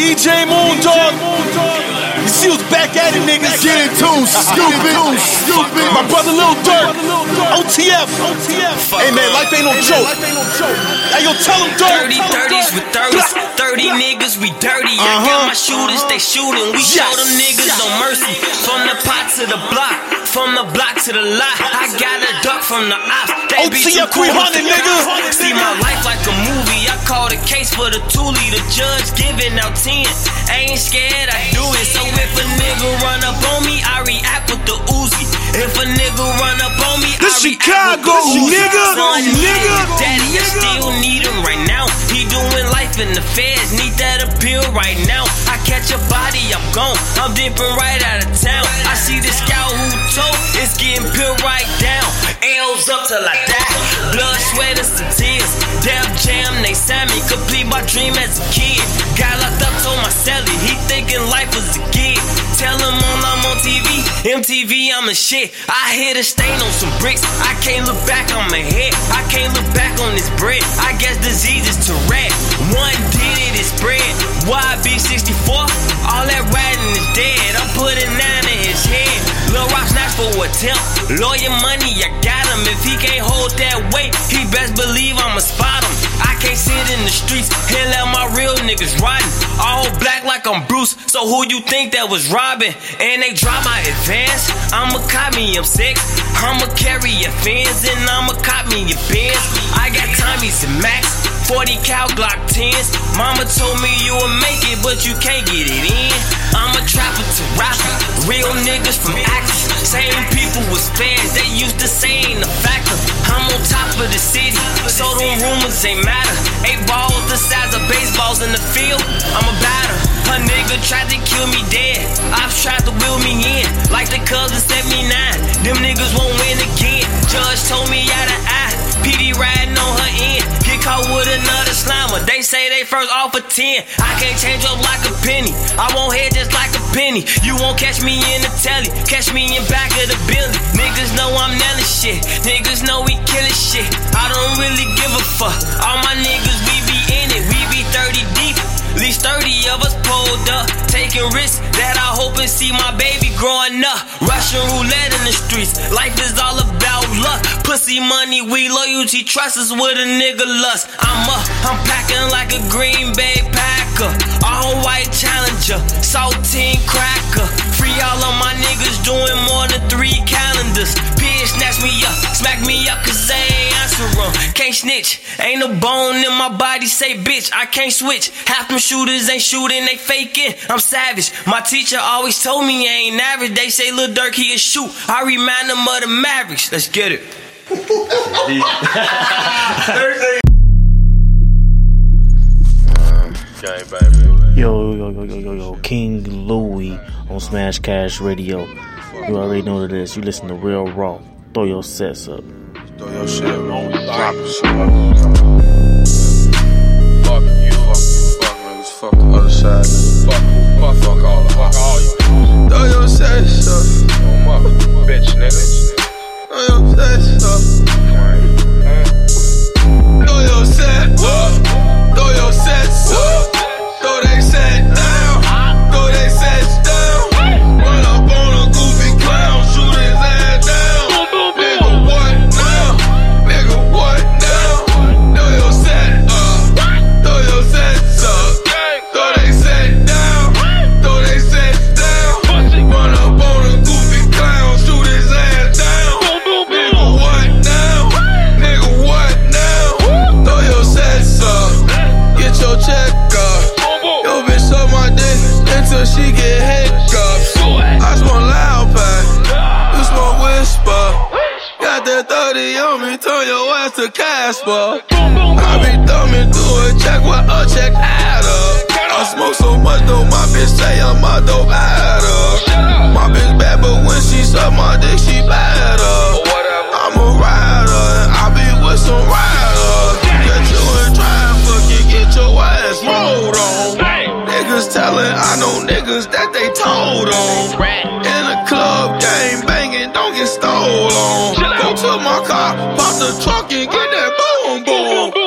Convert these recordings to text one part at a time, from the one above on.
DJ Moondog. You see who's back at it, niggas. Get it too, stupid, stupid. My brother Lil Durk. OTF. OTF. Hey man, life ain't no joke. Hey yo, tell him Durk. 30 30s with 30s, 30 niggas, we dirty. I Uh-huh. got my shooters, they shooting. We show them niggas no mercy. From the pot to the block, from the block to the lot. I got a duck from the ops. They be too OTF cool with 300, the nigga. See my life like a movie. I call the case for the Thule. The judge giving out 10. I ain't scared, I do it. So if a nigga run up on me, I react with the Uzi. If a nigga run up on me, This I react Chicago, with the Uzi. nigga, Son, nigga, Daddy, I still need him right now. He doing life in the feds, need that appeal right now. I catch a body, I'm gone. I'm dipping right out of town. I see this scout who told it's getting peeled right down. L's up till I die. Blood, sweat, and some tears. Def Jam, they sent me complete my dream as a kid. Got locked up, told my celly, he thinking life was a gig. Tell on I'm on TV, MTV, I'm a shit. I hit a stain on some bricks. I can't look back on my head. I can't look back on this bread. I guess disease is to Tourette. One did it, it spread. YB64, all that riding is dead. I'm putting his head. Lil Rock snatch for attempt. Lawyer money, I got him. If he can't hold that weight, he best believe I'ma spot him. I can't sit in the streets and let my real niggas riding. All black like I'm Bruce, so who you think that was robbing? And they drop my advance. I'ma cop me I'm sick. I'ma carry your fans and I'ma cop me your bands. I got Tommy's and Max. 40 cow Glock 10s. Mama told me you would make it, but you can't get it in. I'm a trapper to rapper. Real niggas from actors. Same people was fans. They used to say ain't a factor. I'm on top of the city, so them rumors ain't matter. Eight balls the size of baseballs in the field. I'm a batter. A nigga tried to kill me dead. I've tried to wheel me in, like the Cubs in 79. Them niggas won't win again. Judge told me eye to eye. PD riding on her end. Caught with another slimer. They say they first off a 10. I can't change up like a penny. I won't head just like a penny. You won't catch me in the telly. Catch me in back of the building. Niggas know I'm nailing shit. Niggas know we killing shit. I don't really give a fuck. All my niggas, be least 30 of us pulled up, taking risks that I hope and see my baby growing up. Russian roulette in the streets, life is all about luck. Pussy, money, we loyalty, trust us with a nigga lust. I'm up, I'm packing like a Green Bay Packer. All white challenger, saltine cracker. Free all of my niggas doing more than three calendars. Bitch, snatch me up, smack me up, cause they ain't 'em. Can't snitch, ain't a bone in my body, say bitch, I can't switch. Half them shooters ain't shooting, they faking. I'm savage. My teacher always told me I ain't average. They say Lil Durk, he a shoot. I remind them of the Mavericks. Let's get it. Yo, yo, yo, yo, yo, yo, King Louie on Smash Cash Radio. You already know what it is. You listen to Real Raw. Throw your sets up. Throw your shit on, drop it. Fuck you, fuck you, fuck niggas, fuck the other side, nigga. Fuck who, fuck, fuck all, fuck all you. Throw your shit up. On my bitch, nigga. Throw your shit up. Throw your set up. To Casper. I be thumbing through a check with a check add up. I smoke so much, though, my bitch say I'm a dope adder. My bitch bad, but when she suck my dick, she better. I'm a rider, and I be with some riders. Get you in traffic, you get your ass rolled on. Niggas telling, I know niggas that they told on. In a club, game banging, don't get stolen. My car, pop the trunk and get that boom boom.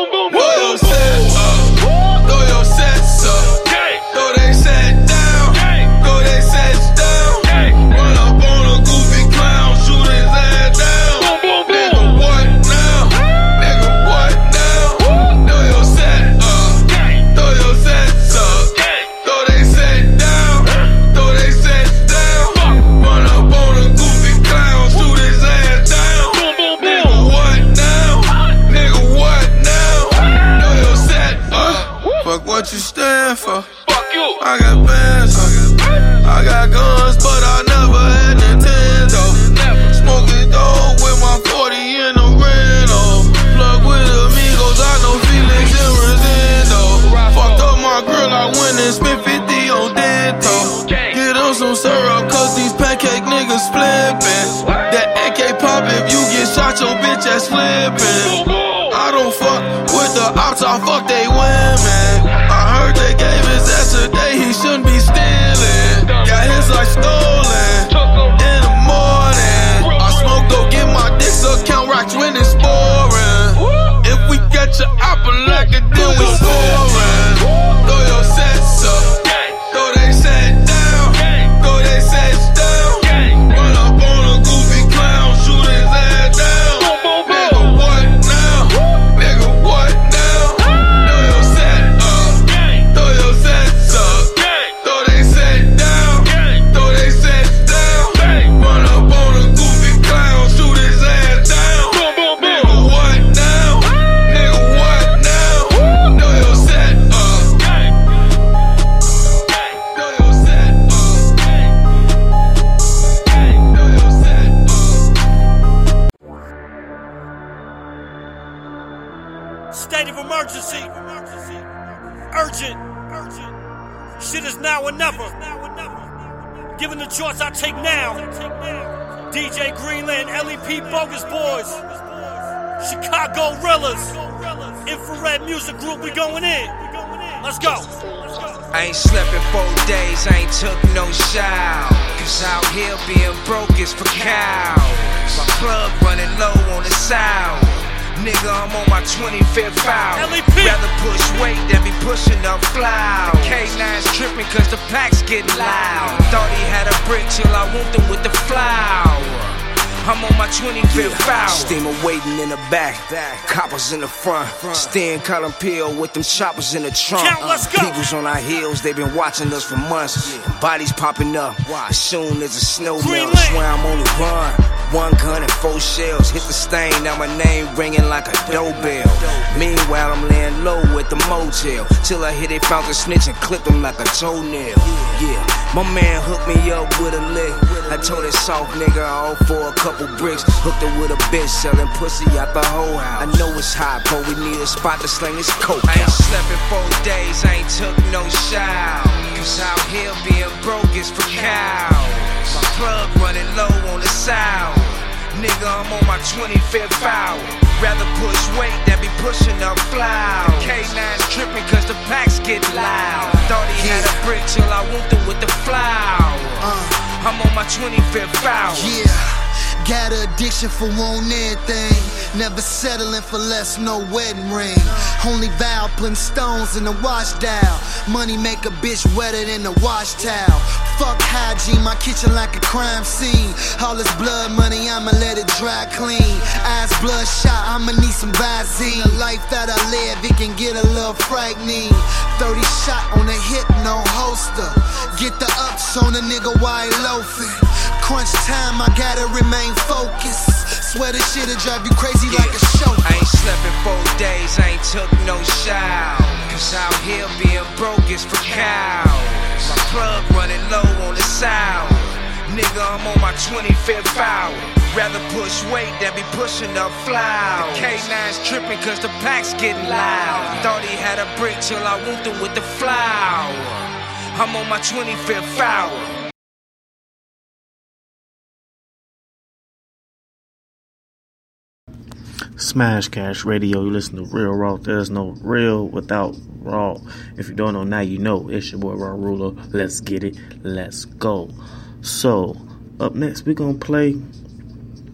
Ass flipping. I don't fuck with the ops, I fuck they women. 25th foul. LEP. Rather push weight than be pushing up flour. K9's tripping cause the packs getting loud. Thought he had a brick till I want them with the flour. I'm on my 25th foul. Steamer waiting in the back, coppers in the front. Stan Colin Peel with them choppers in the trunk. Count, let's go. People's on our heels, they been watching us for months. Bodies popping up as soon as a snow melts. Swear I'm on the run. One gun and four shells hit the stain. Now my name ringing like a doorbell. Meanwhile, I'm laying low at the motel. Till I hit it, found the snitch and clipped him like a toenail. Yeah, my man hooked me up with a lick. I told that soft nigga all for a couple bricks. Hooked her with a bitch selling pussy out the whole house. I know it's hot, but we need a spot to sling this coke. I ain't slept in four days, I ain't took no shower. Cause out here being broke is for cows. My plug running low on the sound. Nigga, I'm on my 25th foul. Rather push weight than be pushing up flour. K9's tripping cause the packs getting loud. Thought he had a brick till I want them with the flour. Uh. I'm on my 25th foul. Yeah. Got an addiction for wanting anything. Never settling for less, no wedding ring. Only vow putting stones in the wash dial. Money make a bitch wetter than a wash towel. Fuck hygiene, my kitchen like a crime scene. All this blood money, I'ma let it dry clean. Eyes bloodshot, I'ma need some Visine. The life that I live, it can get a little frightening. 30 shot on the hip, no holster. Get the ups on a nigga while he loafing. Crunch time, I gotta remain focused. Swear this shit'll drive you crazy like a show. I ain't slept in four days, I ain't took no shower. Cause out here being broke is for cows. My plug running low on the sound. Nigga, I'm on my 25th hour. Rather push weight than be pushing up flour. K9's tripping cause the pack's getting loud. Thought he had a break till I want them with the flour. I'm on my 25th foul. Smash Cash Radio. You listen to Real Raw. There's no real without raw. If you don't know now, you know. It's your boy Raw Ruler. Let's get it. Let's go. So, up next, we're gonna play.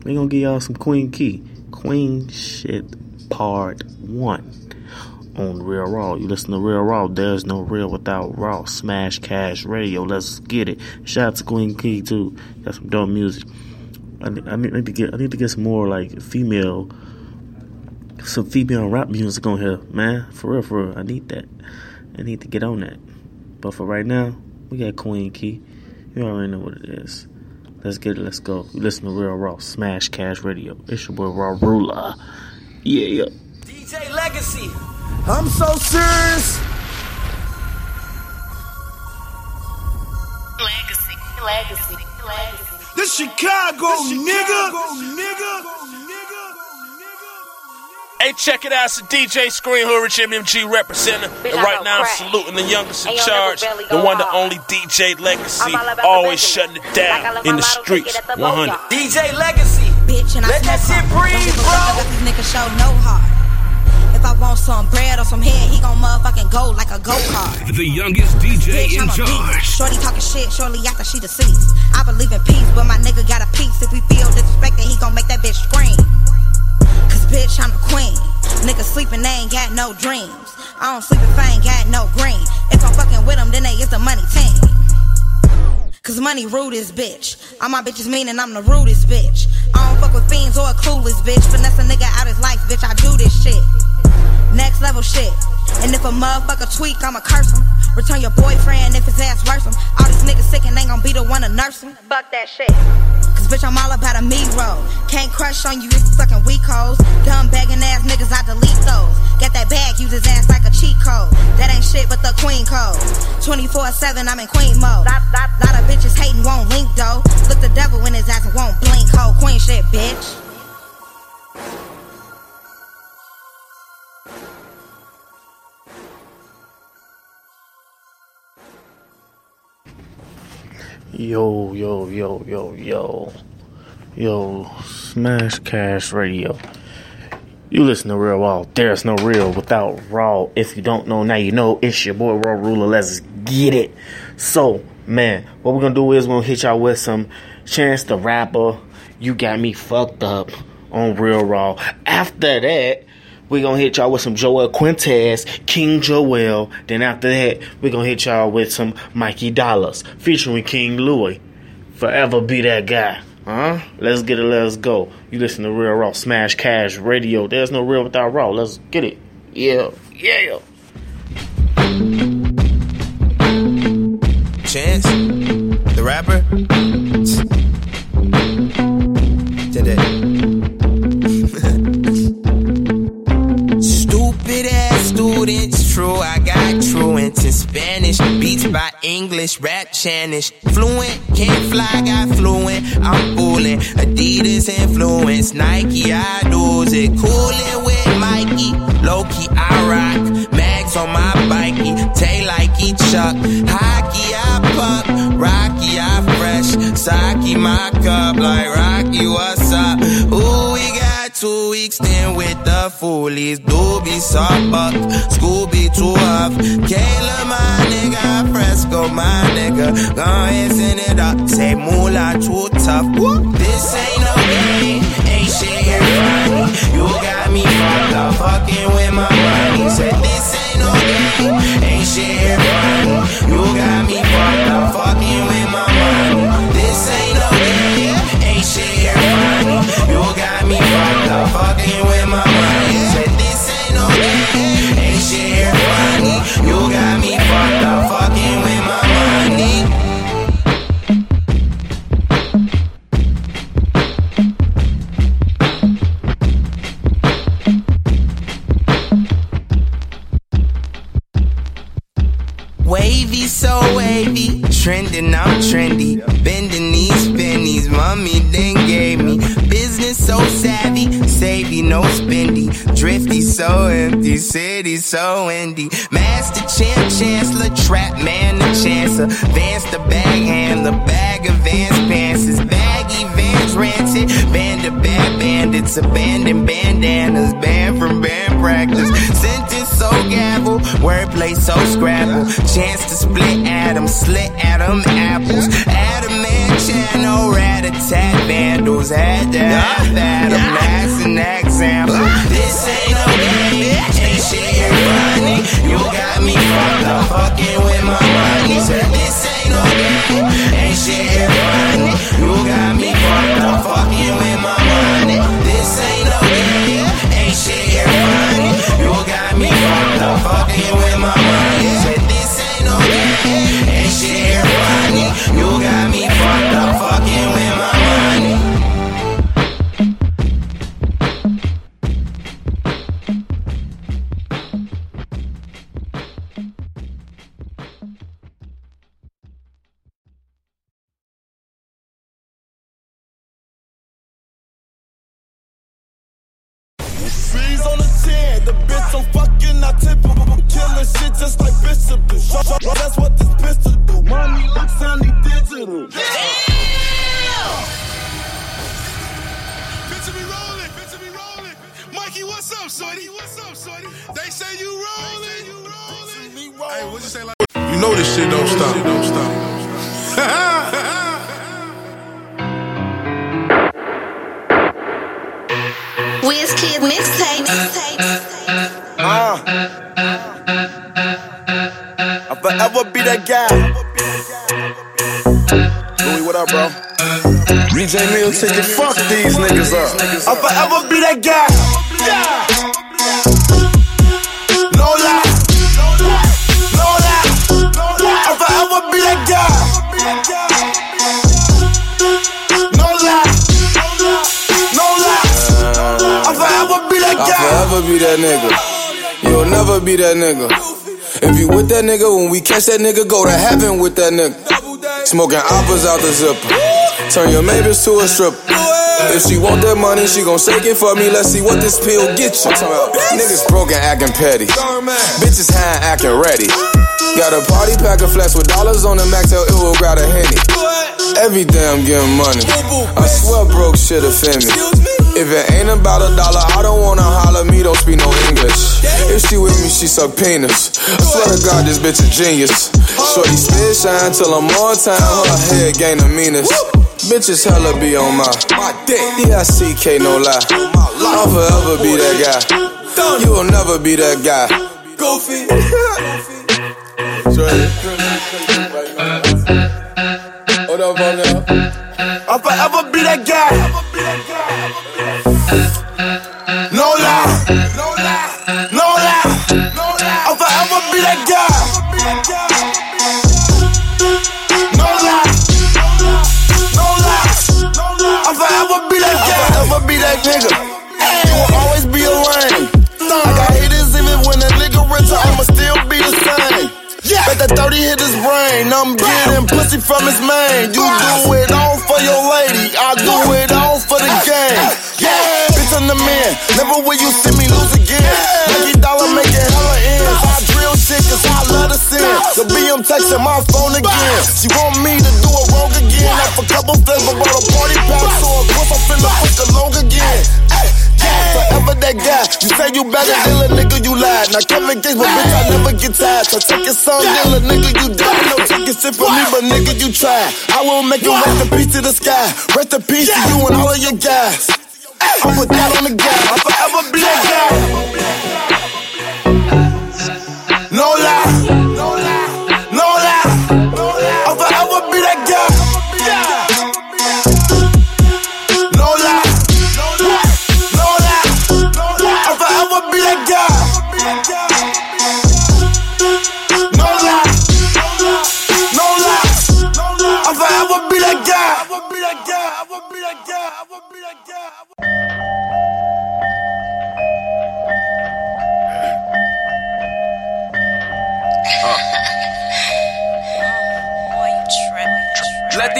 We're gonna give y'all some Queen Key. Queen Shit Part 1 on Real Raw. You listen to Real Raw. There's no real without raw. Smash Cash Radio. Let's get it. Shout out to Queen Key too. Got some dope music. I I need to get I need to get some more like female some female rap music on here, man. For real, for real. I need that. I need to get on that. But for right now, we got Queen Key. You already know what it is. Let's get it. Let's go. Listen to Real Raw Smash Cash Radio. It's your boy Raw Ruler. Yeah, yeah. DJ Legacy. I'm so serious. Legacy, legacy, legacy. This Chicago, this Chicago nigga. nigga. Hey, check it out. It's DJ Scream Hood Rich MMG representing. Bitch, and right know now, I'm saluting the youngest in charge, the go one, the hard. only DJ Legacy, I'm all about the always shutting it down left in the streets. the 100. boatyard. DJ Legacy. Bitch, and I Let that smoke shit breathe, Don't give a bro. fuck if this nigga show no heart. If I want some bread or some head, he gon' motherfucking go like a go kart. The youngest DJ Bitch, in charge. beast. Shorty talking shit shortly after she deceased. I believe in peace, but my nigga got a piece. If we feel disrespected, he gon' make that bitch scream. Cause bitch, I'm the queen. Niggas sleeping, they ain't got no dreams. I don't sleep if I ain't got no green. If I'm fucking with them, then they is the money team. Cause money rude as bitch. All my bitches mean and I'm the rudest bitch. I don't fuck with fiends or a clueless bitch. Finesse a nigga out his life, bitch. I do this shit. Next level shit. And if a motherfucker tweak, I'ma curse him. Return your boyfriend if his ass worse him. All these niggas sick and ain't gon' be the one to nurse him. Fuck that shit. Cause bitch, I'm all about a me roll. Can't crush on you if you fucking weak hoes. Dumb begging ass niggas, I delete those. Get that bag, use his ass like a cheat code. That ain't shit but the queen code. 24 7, I'm in queen mode. Lot, lot, lot of bitches hating, won't link though. Look the devil in his ass Yo, yo, yo, yo, yo. Yo, Smash Cash Radio. You listen to Real Raw. There's no real without Raw. If you don't know, now you know. It's your boy Raw Ruler. Let's get it. So, man, what we're gonna do is we're gonna hit y'all with some Chance the Rapper. You got me fucked up on Real Raw. After that, we're gonna hit y'all with some Joel Quintez, King Joel. Then after that, we're gonna hit y'all with some Mikey Dollars featuring King Louie. Forever be that guy. Huh? Let's get it, let's go. You listen to Real Raw Smash Cash Radio. There's no real without raw. Let's get it. Yeah, yeah. Chance, the rapper. True. I got truant in Spanish. Beats by English, rap Spanish. Fluent, can't fly, got fluent. I'm fooling. Adidas influence, Nike, I do it. Coolin' with Mikey, low key, I rock. Mags on my bikey, tail like he chuck. Hockey, I puck. Rocky, I fresh. Saki, my cup, like Rocky, what's two weeks then with the foolies. Doobie, soft buck. Scooby, too huff. Kayla, my nigga. Fresco, my nigga. Go ahead, send it up. Say moolah, too tough. Woo. This ain't no game. Ain't shit here funny. You got me fucked up. Fucking with my money. Said this ain't no game. Ain't shit here funny. You got me fucked up. Fucking with Trending, I'm trendy. Bending these pennies, mommy then gave me. Business so savvy, savvy, no spendy. Drifty, so empty. City, so windy. Master champ, chancellor, trap man, the chancellor. Vance the bag handler, bag of Vance pants. Baggy, Vans rancid. Band of bad bandits, abandoned bandanas. Banned from band practice. Sentence so gavel, wordplay so scrabble. Chance to split atom, slit atom apples. Adam and channel, rat a tat vandals. Had to have Adam, that's an example. This ain't no game, ain't shit funny. You got me fucked up, fucking forever be that guy. Louie, what up, bro? BJ Mill ticket, fuck these niggas up. I'll forever be that guy. Yeah. No lie. No lie. I'll forever be that guy. No lie. No lie. I'll forever be that guy. I'll forever be that nigga. You'll never be that nigga. If you with that nigga, when we catch that nigga, go to heaven with that nigga. Smoking apples out the zipper. Turn your Mavis to a stripper. If she want that money, she gon' shake it for me. Let's see what this pill get you. Niggas broken, acting petty. Bitches high, acting ready. Got a party pack of flats with dollars on the max, tell it will grab a henny. Every day I'm getting money. I swear broke shit offend me. If it ain't about a dollar, I don't wanna holler. Me don't speak no English. If she with me, she suck penis. I swear to God, this bitch a genius. Shorty spit shine till I'm on time. Her head gain the meanest. Bitches hella be on my my dick. D-I-C-K, no lie. I'll forever be that guy. You will never be that guy. Goofy. Hold up, hold up. I'll forever be that guy. No lie. No lie. No lie. I'll forever be that guy. No lie. No lie. I'll forever be that guy. Forever be that nigga. His. I'm getting pussy from his man. You do it all for your lady. I do it all for the game. Yeah, bitch, I'm the man. Never will you see me lose again. Lucky dollar making hella ends. I drill cause I love the sin. The BM texting my phone again. She want me to do it wrong again. Off a couple flavors, but a party pack. So of course I'm finna fuck along again. Ay, Yeah, that guy. You say you better than a nigga, you lied. Now Kevin Gates, but bitch, I never get tired. So take your son, then a nigga, you die. No taking shit from me, but nigga, you try. I will make you rest in peace to the sky. Rest in peace to you and all of your guys. I put that on the guy. I'll forever that guy. No lie.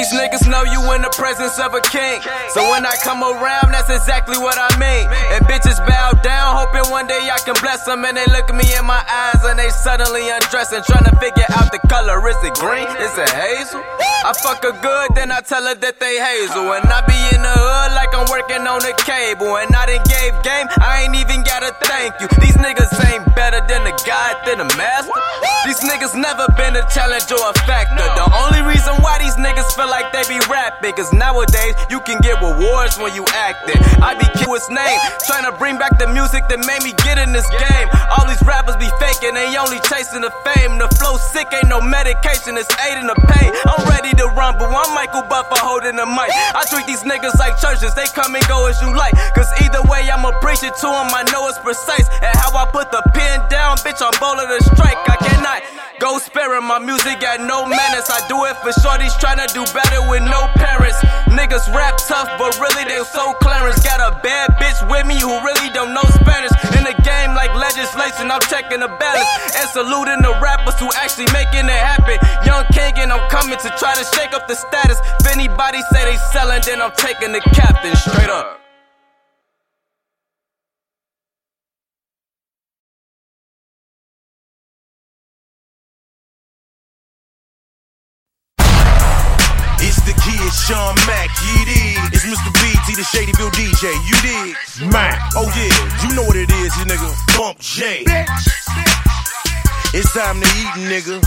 These niggas know you in the presence of a king. So when I come around, that's exactly what I mean. And bitches bow down, hoping one day I can bless them. And they look at me in my eyes and they suddenly undressing, trying to figure out the color. Is it green? Is it hazel? I fuck her good, then I tell her that they hazel. And I be in the hood like I'm working on the cable. And I done gave game, I ain't even gotta thank you. These niggas ain't better than the God, than the master. These niggas never been a challenge or a factor. The only reason why these niggas feel like they be rapping, cause nowadays you can get rewards when you acting. I be kill his name, trying to bring back the music that made me get in this game. All these rappers be faking, they only chasing the fame. The flow sick, ain't no medication, it's aiding the pain. I'm ready to rumble, I'm Michael Buffer holding the mic. I treat these niggas like churches, they come and go as you like. Cause either way, I'ma preach it to them, I know it's precise. And how I put the pen down, bitch, I'm bowling a strike. I cannot go sparing, my music got no manners. I do it for shorties trying to do better with no parents. Niggas rap tough, but really they so Clarence. Got a bad bitch with me who really don't know Spanish. In the game like legislation, I'm checking the balance. And saluting the rappers who actually making it happen. Young king and I'm coming to try to shake up the status. If anybody say they selling, then I'm taking the captain straight up. Kid Sean Mack, you? It's Mr. BT, the Shadyville DJ, you dig? Mac, oh yeah, you know what it is, you nigga. Bump J. It's time to eat, nigga.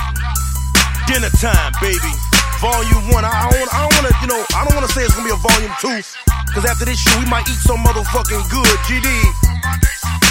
Dinner time, baby. Volume one. I don't, I don't wanna, you know, I don't wanna say it's gonna be a volume two. Cause after this shit, we might eat so motherfucking good, GD.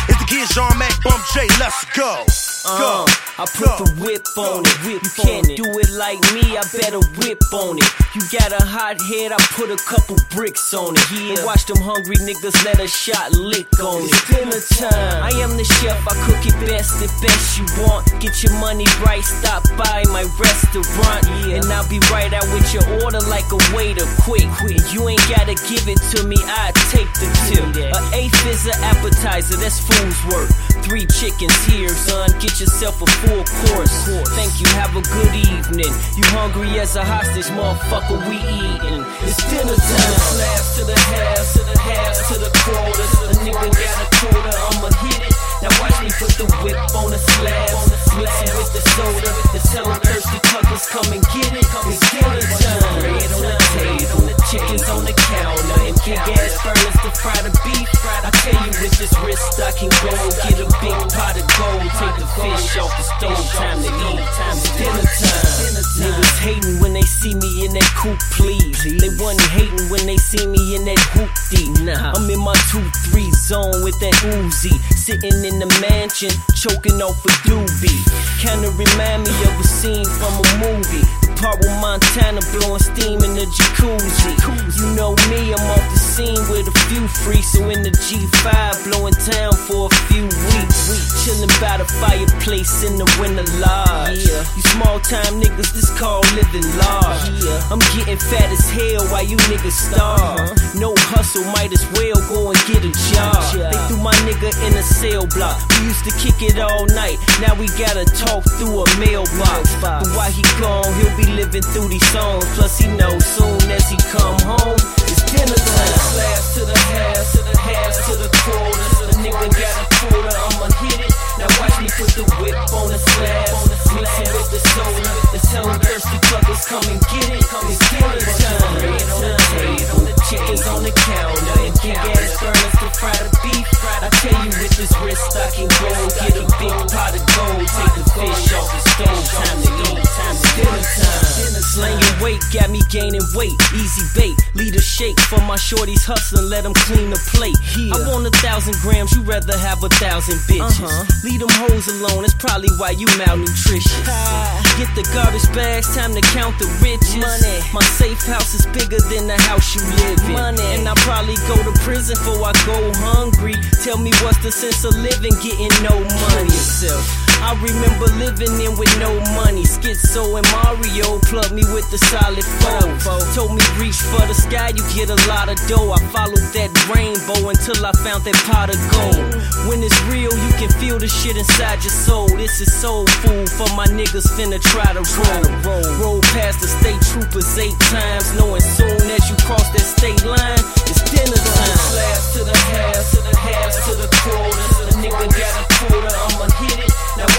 It's the kid Sean Mack, Bump J, let's go. Go. Uh, I put the whip on it. Whip you can't do it like me, I better whip on it. You got a hot head, I put a couple bricks on it. Yeah. Watch them hungry niggas let a shot lick on it. Dinner time. I am the chef, I cook it best, the best you want. Get your money right, stop by my restaurant. Yeah. And I'll be right out with your order like a waiter, quick. And you ain't gotta give it to me, I take the tip. A eighth is an appetizer, that's fool's work. Three chickens here, son. Get yourself a full course. Thank you, have a good evening. You hungry as a hostage, motherfucker, we eating. It's dinner time. Slabs to the halves, to the halves, to the quarters. A nigga got a quarter, I'ma hit it. Now watch me put the whip on the slab. Mix it with the soda. The tell thirsty tuckers come and get it. It's dinner time. Bread on the table, chickens on the counter. And big ass furnace to fry the beef. I tell you with this wrist I can go get a big pot of gold. Take the fish off the stove. Time to eat. Time to dinner time. Niggas hating when they see me in that coupe, please. They wasn't hating when they see me in that hoopty. Nah, I'm in my 2-3 zone with that Uzi. Sitting in the mansion, choking off a doobie. Kinda remind me of a scene from a movie. The part with Montana blowing steam in the jacuzzi. You know me, I'm off the scene with a few freaks. So in the G5, blowing town for a few weeks. We Chilling by the fireplace in the winter lodge. You small time niggas, this called living large. I'm getting fat as hell while you niggas starve. Uh-huh. No hustle, might as well go and get a job. They threw my nigga in a cell block. We used to kick it all night. Now we gotta talk through a mailbox. But while he gone, he'll be living through these songs. Plus he knows soon as he come home, it's dinner time. Slabs to the halves, to the halves, to the quarters. The nigga got a quarter, I'ma hit it. Now watch me put the whip on the slab. on Mix it with the soda. The them thirsty fuckers come and get it. come It's dinner time. Bread on the table, the chickens on the counter. And big ass furnace to fry the beef. I tell you with this wrist I can go get a big pot of gold. Take the fish off the stove. Time to eat. Time to dinner time. Slanging weight got me gaining weight. Easy bait. Lead a shake for my shorties hustling. Let them clean the plate. I want a thousand grams. You rather have a thousand bitches. Uh-huh. Leave them hoes alone. That's probably why you malnutritious. Get the garbage bags. Time to count the riches. Money. My safe house is bigger than the house you live in. Money. And I probably go to prison before I go hungry. Tell me what's the sense of living getting no money yourself. I remember living in with no money. Schizo and Mario plugged me with the solid foe. Told me reach for the sky, you get a lot of dough. I followed that rainbow until I found that pot of gold. When it's real, you can feel the shit inside your soul. This is soul food for my niggas finna try to roll. Roll past the state troopers eight times, knowing soon as you cross that state line, it's dinner time. Slabs to the halves, to the halves, to the quarters. The nigga got a quarter, it.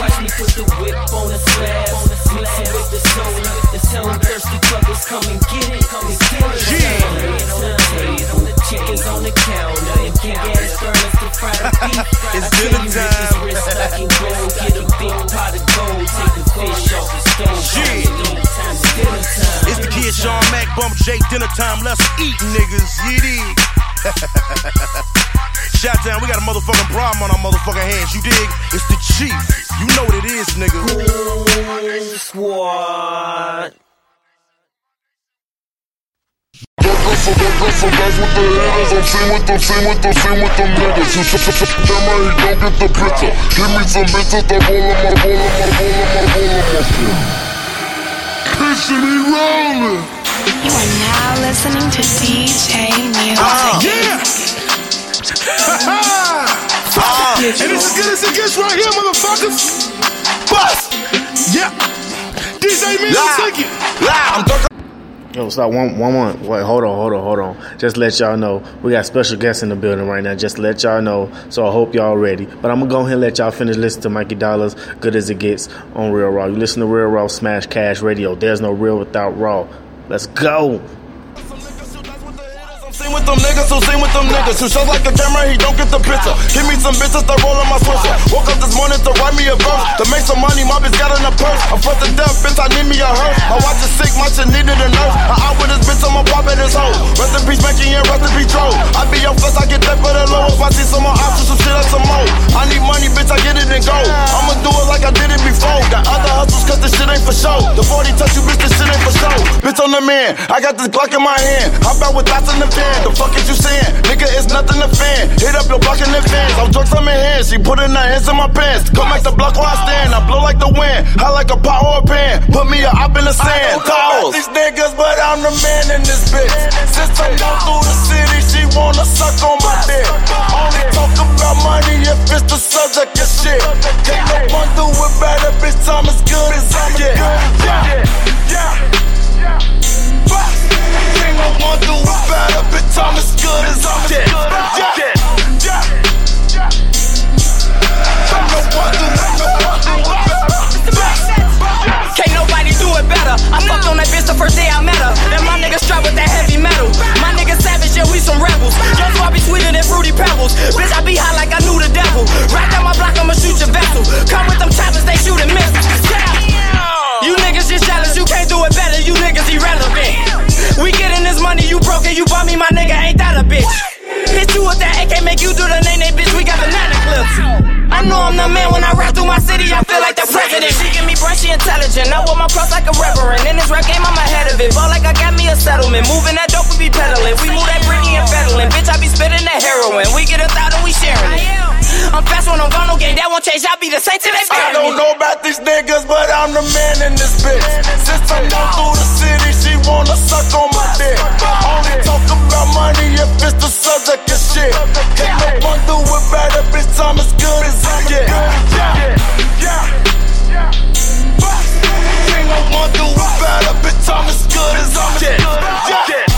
Watch me put the whip on the slab. Mix it with the soda. The them thirsty fuckers come and get it. It's dinner time. Bread on the table, chickens on the counter. And big ass furnace to fry the beef. It's dinner you with this time. wrist I can go get a big pot of gold. Take the fish off the stove. Time to eat. Time to dinner time. It's the kid Sean Mack, Bump J, dinner time. Let's eat, niggas. You dig? Shot down, we got a motherfucking problem on our motherfucking hands. You dig? It's the chief. You know what it is, nigga. Cool Squad. So that girl, so guys with the haters, I'm same with them, same with them, same with them niggas. You I don't get the picture. Give me some bitches roll roll roll roll. Picture me rolling. You are now listening to DJ Music. Ah, yeah! And it's as good as it gets right here, motherfuckers. Bust! Yeah. DJ Music. I'm talking. Yo, stop one, one, one. Wait, hold on, hold on, hold on. Just let y'all know we got special guests in the building right now. Just let y'all know. So I hope y'all ready. But I'm gonna go ahead and let y'all finish listening to Mikey Dollars, "Good as It Gets" on Real Raw. You listen to Real Raw Smash Cash Radio. There's no real without raw. Let's go. Sing with them niggas who sing with them niggas who shows like a camera, he don't get the picture. Give me some bitches to roll on my swisher. Woke up this morning to write me a verse. To make some money, my bitch got in a purse. I'm front to death, bitch, I need me a hearse. My watch is sick, my shit needed a nurse. I out with this bitch, I'ma pop at his hoe. Rest in peace, Becky, and rest in peace, Joe. I be your first, I get that for the low. If I see some more options, some shit, that's some more. I need money, bitch, I get it and go. I'ma do it like I did it before. Got other hustles, cause this shit ain't for show. The 40 touch you, bitch, this shit ain't for show. Bitch on the man, I got this Glock in my hand. Hop out with dots in the van. The fuck is you saying? Nigga, it's nothing to fan. Hit up your block in advance. I'm drugs on my hands. She putting her hands in my pants. Come back the block where I stand. I blow like the wind. High like a pot or a pan. Put me a op in the sand. Calls. These niggas, but I'm the man in this bitch. Since I go through the city, she wanna suck on my dick. Only talk about money if it's the subject of shit. Can't no one do it better, bitch. I'm Come with them choppers, they shooting missiles. Yeah. You niggas just jealous, you can't do it better. You niggas irrelevant. We getting this money, you broke and you bought me, my nigga, ain't that a bitch? Hit you with that AK, make you do the name, they bitch. We got banana clips. I know I'm the man when I ride through my city. I feel like the president. She give me brush, she intelligent. I wear my cross like a reverend. In this rap game, I'm ahead of it. Ball like I got me a settlement. Moving that dope, we be peddling. We move that Britney and peddling. Bitch, I be spitting that heroin. We get a thousand, we sharing it. I'm fast when I'm gone, game. That won't change. I'll be the same till they I don't know about these niggas, but I'm the man in this bitch. Since I go through the city, she wanna suck on my dick. Only talk about money if it's the subject of shit. Can't no one do it better, bitch. I'm as good as I'm yeah. Yeah. Yeah. Can't no one do it better, bitch. I'm as good as yeah. Yeah. Yeah.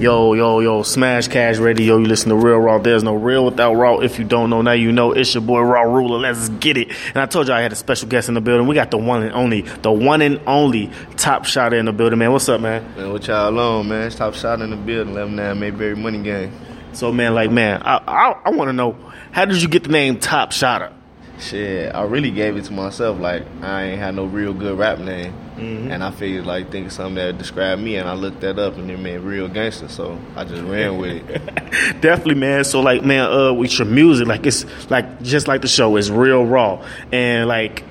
Yo, yo, yo, Smash Cash Radio. You listen to Real Raw. There's no real without Raw. If you don't know, now you know. It's your boy Raw Ruler. Let's get it. And I told you I had a special guest in the building. We got the one and only, the one and only top shotter in the building, man. What's up, man? Man, what y'all on, man? It's top shot in the building, 11 9 Mayberry Money Game. So, man, like, man, I I, I want to know how did you get the name Top Shotter? Shit, I really gave it to myself. Like, I ain't had no real good rap name. Mhm. And I figured, like, think of something that would describe me, and I looked that up, and it meant real gangster, so I just ran with it. Definitely, man. So, like, man, uh, with your music, like, it's like just like the show, it's real raw. And like,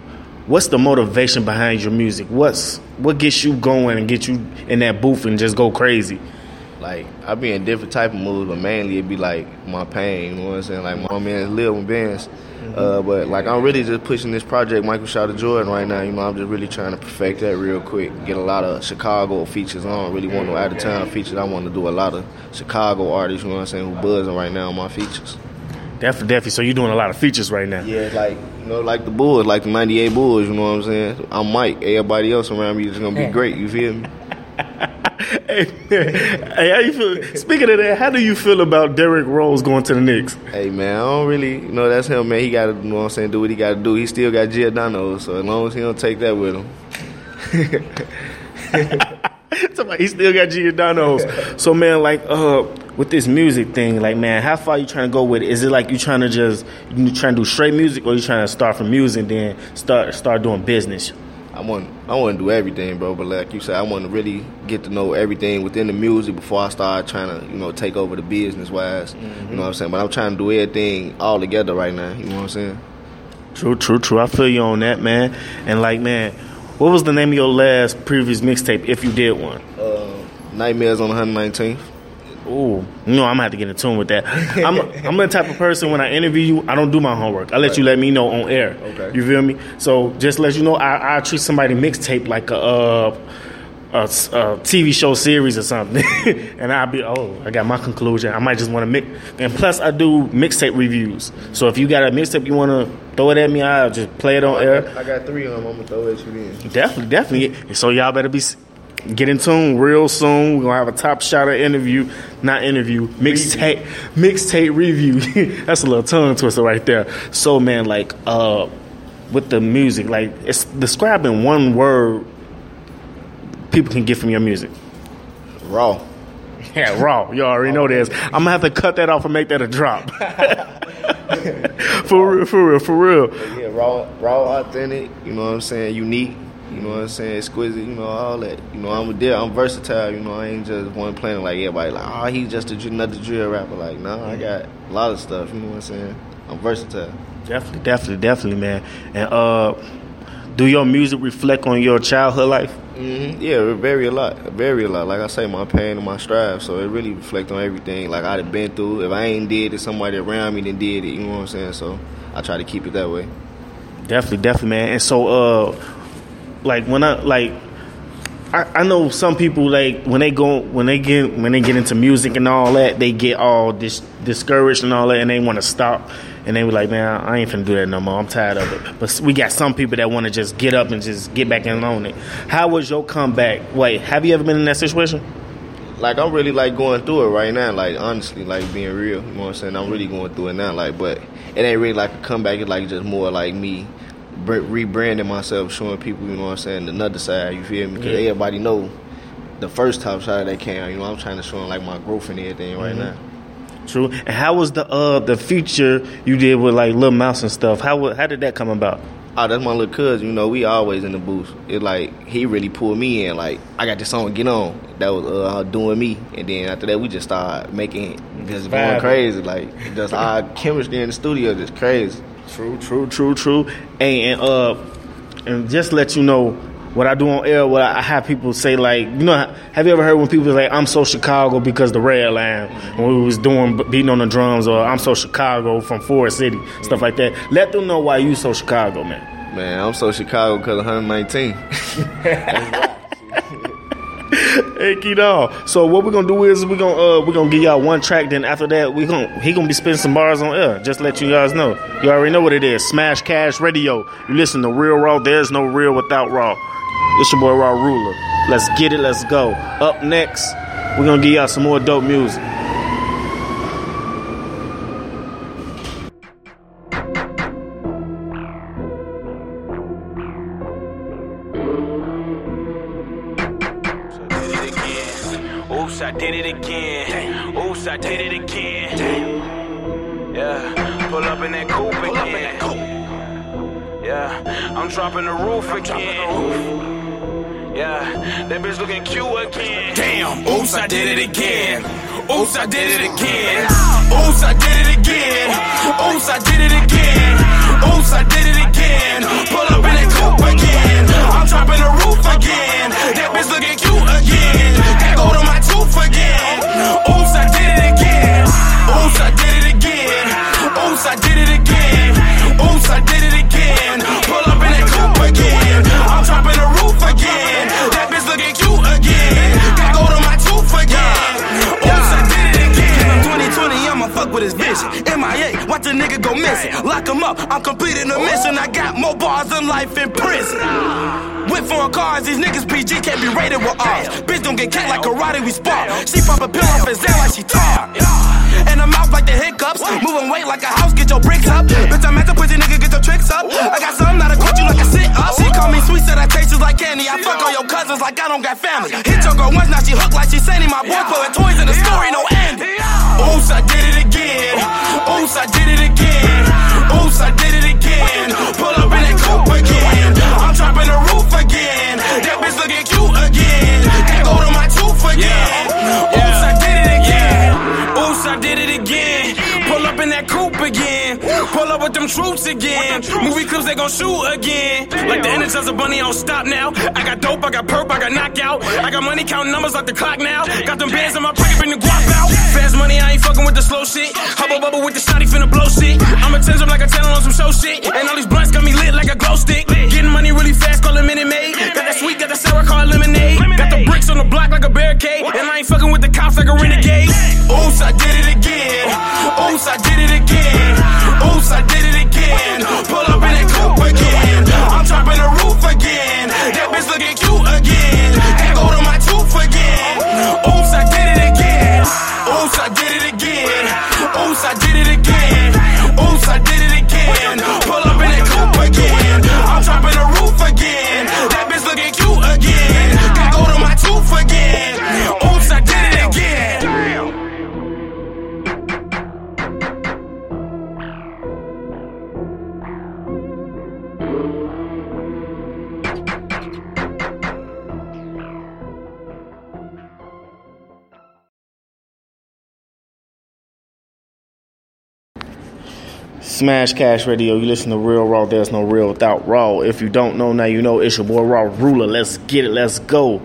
what's the motivation behind your music? What's what gets you going and get you in that booth and just go crazy? Like, I be in different type of moods, but mainly it be like my pain, you know what I'm saying? Like, my man live with bands. Uh, but like I'm really just pushing this project, Michael Shot of Jordan, right now. You know, I'm just really trying to perfect that real quick. Get a lot of Chicago features on. Really want no out of town features. I want to do a lot of Chicago artists. You know what I'm saying? Who buzzing right now on my features. Definitely, definitely. So you're doing a lot of features right now. Yeah, like you know, like the Bulls, like the '98 Bulls. You know what I'm saying? I'm Mike. Everybody else around me is gonna be great. You feel me? hey, hey, how you feel? Speaking of that, how do you feel about Derrick Rose going to the Knicks? Hey man, I don't really, you know, that's him, man. He got to, you know what I'm saying, do what he got to do. He still got Giordano, so as long as he don't take that with him. Somebody, he still got Giordano's. So man, like uh with this music thing, like man, how far you trying to go with it? Is it like you trying to just you trying to do straight music or you trying to start from music and then start start doing business? I want, I want to do everything, bro. But like you said, I want to really get to know everything within the music before I start trying to, you know, take over the business wise. You know what I'm saying? But I'm trying to do everything all together right now. You know what I'm saying? True, true, true. I feel you on that, man. And like man, what was the name of your last previous mixtape if you did one? Uh, Nightmares on 119th. Ooh, you know I'm gonna have to get in tune with that. I'm I'm the type of person when I interview you, I don't do my homework. I let you let me know on air. Okay. You feel me? So just let you know, I I treat somebody mixtape like a. Uh, a, a TV show series or something, and I'll be oh, I got my conclusion. I might just want to mix, and plus I do mixtape reviews. So if you got a mixtape you want to throw it at me, I'll just play it on air. I got three of them. I'm gonna throw it at you then. Definitely, definitely. So y'all better be get in tune real soon. We're gonna have a top shot of interview, not interview, mixtape, mixtape review. That's a little tongue twister right there. So man, like uh, with the music, like it's describing one word people can get from your music. Raw. Yeah, raw. You already know this. I'm gonna have to cut that off and make that a drop. for real, for real, for real. Yeah, raw, raw, authentic. You know what I'm saying? Unique. You know what I'm saying? Exquisite. You know all that. You know I'm a deal. I'm versatile. You know I ain't just one playing like everybody. Like oh he's just a, another drill rapper. Like no, I got a lot of stuff. You know what I'm saying? I'm versatile. Definitely, definitely, definitely, man. And uh, do your music reflect on your childhood life? hmm Yeah, it vary a lot. It vary a lot. Like I say, my pain and my strive. So it really reflect on everything. Like I'd have been through. If I ain't did it, somebody around me then did it. You know what I'm saying? So I try to keep it that way. Definitely, definitely, man. And so, uh, like when I like, I, I know some people like when they go when they get when they get into music and all that, they get all dis- discouraged and all that, and they want to stop. And they were like, "Man, I ain't finna do that no more. I'm tired of it." But we got some people that want to just get up and just get back in on it. How was your comeback? Wait, have you ever been in that situation? like I'm really like going through it right now. Like honestly, like being real. You know what I'm saying? I'm really going through it now. Like, but it ain't really like a comeback. It's like just more like me rebranding myself, showing people. You know what I'm saying? Another side. You feel me? Because Yeah. everybody know the first top shot that came. out, You know, I'm trying to show 'em, like my growth and everything right Mhm. now. True. And how was the uh the feature you did with like Lil Mouse and stuff? How how did that come about? Oh, that's my little cousin. You know, we always in the booth. It like he really pulled me in. Like I got this song, get on. That was uh, doing me, and then after that, we just started making just going crazy. Like just our chemistry in the studio just crazy. True, true, true, true. Hey, and uh, and just let you know what I do on air. What I have people say, like, you know, have you ever heard when people say, "I'm so Chicago because the red line," when we was doing beating on the drums, or "I'm so Chicago from Forest City," stuff like that. Let them know why you so Chicago, man. Man, I'm so Chicago because 119. Hey, Keto. So what we're gonna do is we're gonna uh, we're gonna give y'all one track. Then after that, we gonna he gonna be spitting some bars on air. Just let you guys know. You already know what it is. Smash Cash Radio. You listen to Real Raw. There's no real without Raw. It's your boy Raw Ruler. Let's get it. Let's go. Up next, we're gonna give y'all some more dope music. The roof again. Yeah, that bitch looking cute again. Damn, oops, I did it again. Oops, I did it again. Oops, I did it again. Oops, I did it again. Oops, I did it again. Pull up in that coupe again. I'm dropping the roof again. That bitch looking cute again. That go to my tooth again. Oops, I did it again. Oops, I did it again. Oops, I did it again. Oops, I did it again. His vision. MIA, watch a nigga go missing. Lock him up, I'm completing the mission. I got more bars than life in prison. With foreign cars, these niggas PG can't be rated with ours. Bitch don't get kicked like karate, we spar. She pop a pill off his ass like she tar. And her mouth like the hiccups. Moving weight like a house, get your bricks up. Bitch, I'm at the pussy, nigga, get your tricks up. I got something that'll cut you like a sit up. She call me sweet, said I taste just like candy. I fuck all your cousins like I don't got family. Hit your girl once, now she hooked like she Sandy. My boy putting toys in the story, no ending. Oops, I did it again. Oops, I did it again. Oops, I did it again. Pull up in that coupe again. I'm dropping the roof again. That bitch looking cute again. That go to my tooth again. It again. Oops, I did it again. Pull up in that coupe again. Pull up with them troops again. Movie clips, they gon' shoot again. Like the Energizer Bunny, I don't stop now. I got dope, I got perp, I got knockout. I got money counting numbers like the clock now. Got them bands in my pocket, bring the guap out. Fast money, I ain't fucking with the slow shit. Hubble bubble with the shotty, finna blow shit. I'm a tensor like a channel on some show shit. And all these blunts got me lit like a glow stick. Getting money really fast, call it Minute Maid. Got that sweet, got that sour, call lemonade. Got the bricks on the block like a barricade. And I ain't fucking with the cops like a renegade. Oops, I did it again. Oops, I did it again. Oops, I did it again. Pull up in that Smash Cash Radio. You listen to Real Raw. There's no real without Raw. If you don't know, now you know. It's your boy Raw Ruler. Let's get it. Let's go.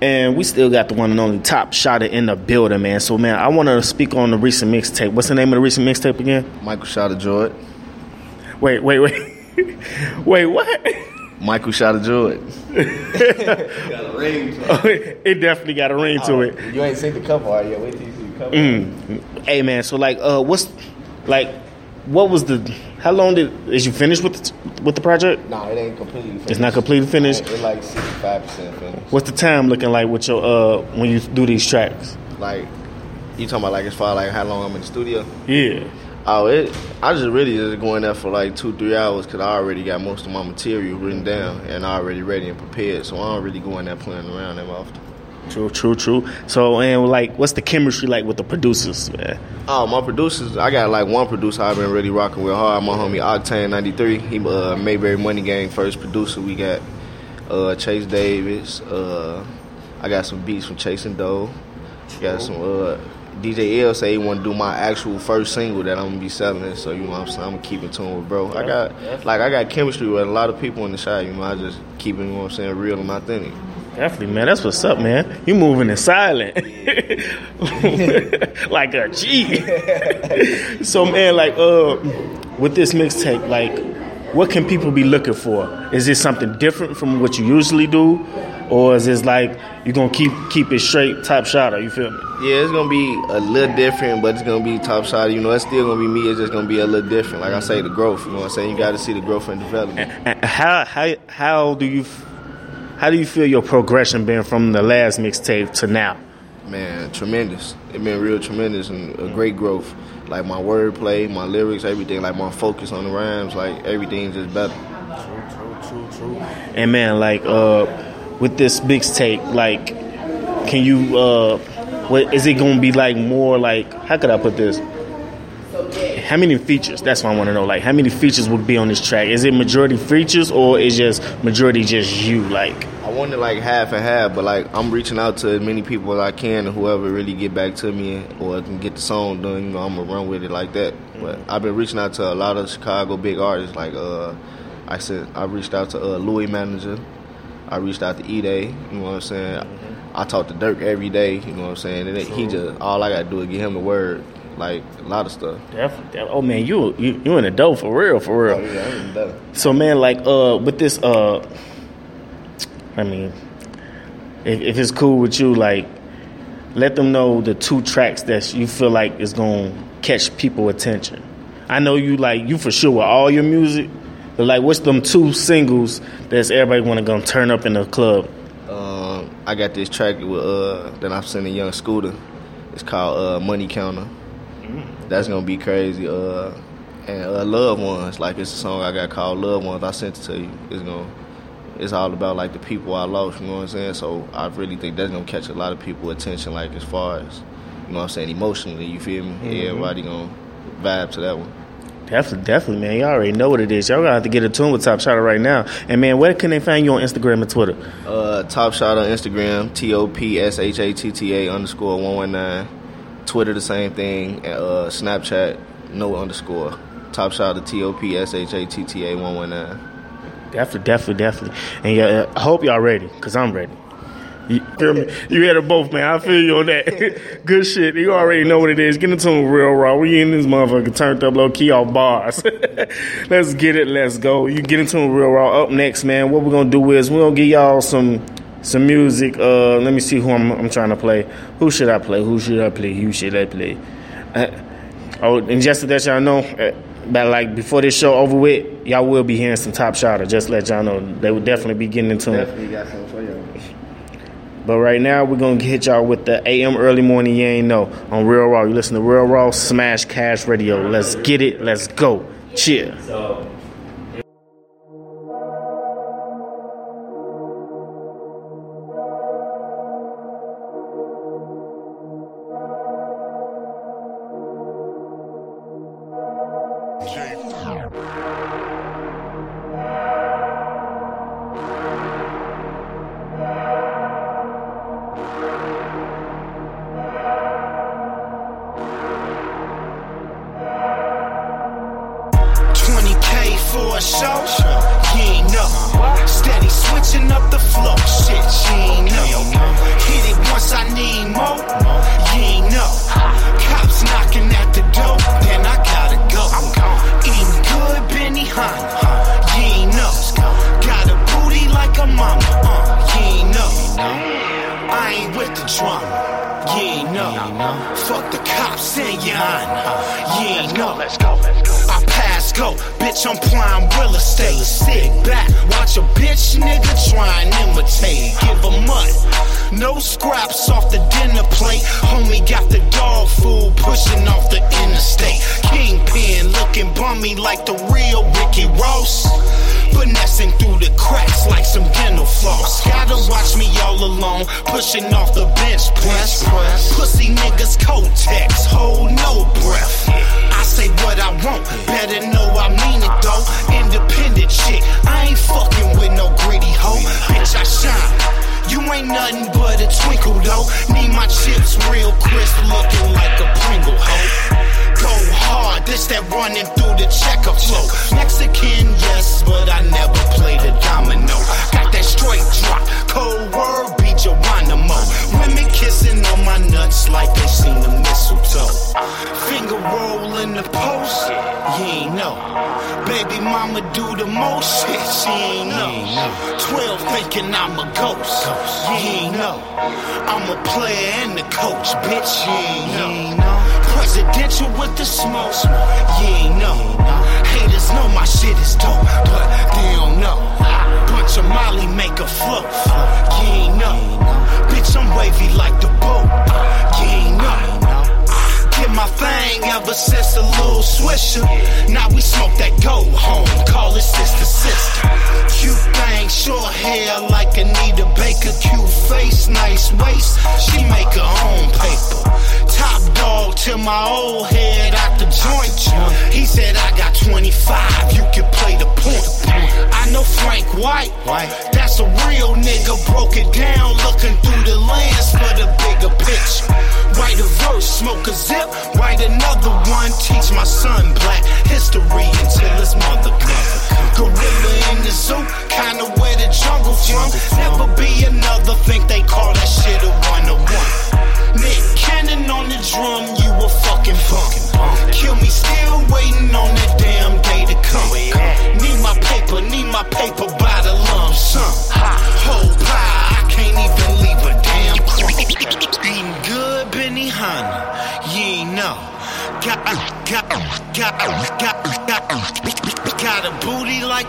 And we still got the one and only top shotter in the building, man. So, man, I want to speak on the recent mixtape. What's the name of the recent mixtape again? Michael Shotta Jordan. Wait, wait, wait. wait, what? Michael Shotta Jordan. got a ring. it definitely got a ring to it. You ain't seen the cover art yet. Wait till you see the cover. Mm. Hey man, so like, uh, what's like, what was the? How long did is you finished with the, with the project? Nah, it ain't completely finished. It's not completely finished. It's like sixty five percent finished. What's the time looking like with your uh when you do these tracks? Like, you talking about like as far like how long I'm in the studio? Yeah. Oh, it. I just really just going there for like two, three hours because I already got most of my material written down and already ready and prepared. So I don't really go in there playing around that often. True, true, true. So and like, what's the chemistry like with the producers, man? Oh, my producers, I got like one producer I've been really rocking with hard. My homie Octane ninety three. He uh, Mayberry Money Gang first producer. We got uh, Chase Davis. Uh, I got some beats from Chase and Doe. Got some uh, DJ L say he want to do my actual first single that I'm gonna be selling. So you know what I'm saying I'm gonna keep in tune with bro. I got like I got chemistry with a lot of people in the shot. You know I just keep it you know what I'm saying real and authentic. Definitely, man. That's what's up, man. You moving in silent, like a G. so, man, like, uh, with this mixtape, like, what can people be looking for? Is this something different from what you usually do, or is this like you're gonna keep keep it straight, top shotter? You feel me? Yeah, it's gonna be a little different, but it's gonna be top shot. You know, it's still gonna be me. It's just gonna be a little different. Like I say, the growth. You know what I'm saying? You got to see the growth and development. And how how how do you f- how do you feel your progression been from the last mixtape to now? Man, tremendous. It been real tremendous and a great growth. Like my wordplay, my lyrics, everything. Like my focus on the rhymes, like everything's just better. True, true, true, true. And man, like uh, with this mixtape, like, can you uh, what is it gonna be like? More like how could I put this? How many features? That's what I want to know. Like, how many features would be on this track? Is it majority features or is just majority just you? Like, I wanted like half and half, but like I'm reaching out to as many people as I can, and whoever really get back to me or can get the song done, you know, I'm gonna run with it like that. But I've been reaching out to a lot of Chicago big artists, like uh, I said, I reached out to uh, Louis Manager, I reached out to E Day, you know what I'm saying. I talk to Durk every day, you know what I'm saying. And he just all I gotta do is give him the word, like a lot of stuff. Definitely. Oh man, you you you in the dough for real, for real. Oh, yeah, I'm in dough. So man, like uh, with this uh, I mean, if, if it's cool with you, like, let them know the two tracks that you feel like is gonna catch people attention. I know you like you for sure with all your music, but like, what's them two singles that's everybody want to go turn up in the club? Um, I got this track with uh that I'm sending Young Scooter. It's called uh, Money Counter. That's gonna be crazy. Uh, and uh, Love Ones, like it's a song I got called "Loved Ones. I sent it to you. It's gonna, it's all about like the people I lost. You know what I'm saying? So I really think that's gonna catch a lot of people attention. Like as far as, you know what I'm saying, emotionally. You feel me? Mhm. Everybody gonna vibe to that one. Definitely, definitely, man. Y'all already know what it is. Y'all gonna have to get a tune with Top Shotter right now. And man, where can they find you on Instagram and Twitter? Uh, Top Shot on Instagram, T O P S H A T T A underscore one one nine. Twitter the same thing, uh, Snapchat no underscore. Top shot of T O P S H A T T A one one nine. Definitely, definitely, definitely. And yeah, I hope y'all ready, cause I'm ready. You feel me? You had it both, man. I feel you on that. Good shit. You already know what it is. Get into tune real raw. We in this motherfucker turned up low key off bars. let's get it. Let's go. You get into real raw. Up next, man. What we're gonna do is we're gonna give y'all some some music. Uh, let me see who I'm, I'm trying to play. Who should I play? Who should I play? Who should I play? Uh, oh, and just to let y'all know, uh, but like before this show over with, y'all will be hearing some top shotter. Just let y'all know they will definitely be getting into it. Got some for. But right now we're gonna hit y'all with the AM early morning. You ain't know on Real Raw. You listen to Real Raw Smash Cash Radio. Let's get it. Let's go. Cheer. So.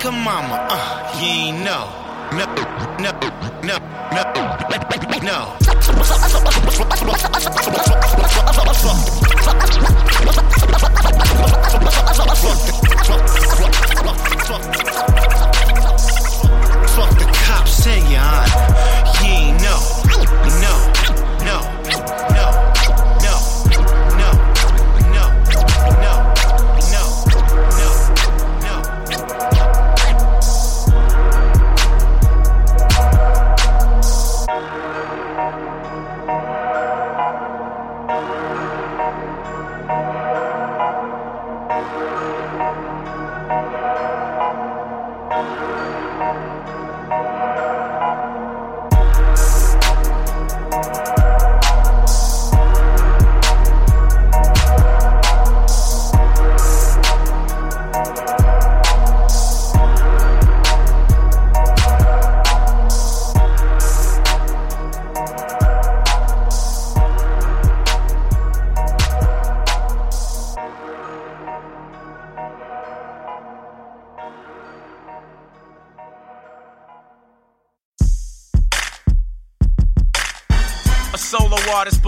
America mama. Uh, you know. No, no, no, no, no. Fuck the cops and your aunt.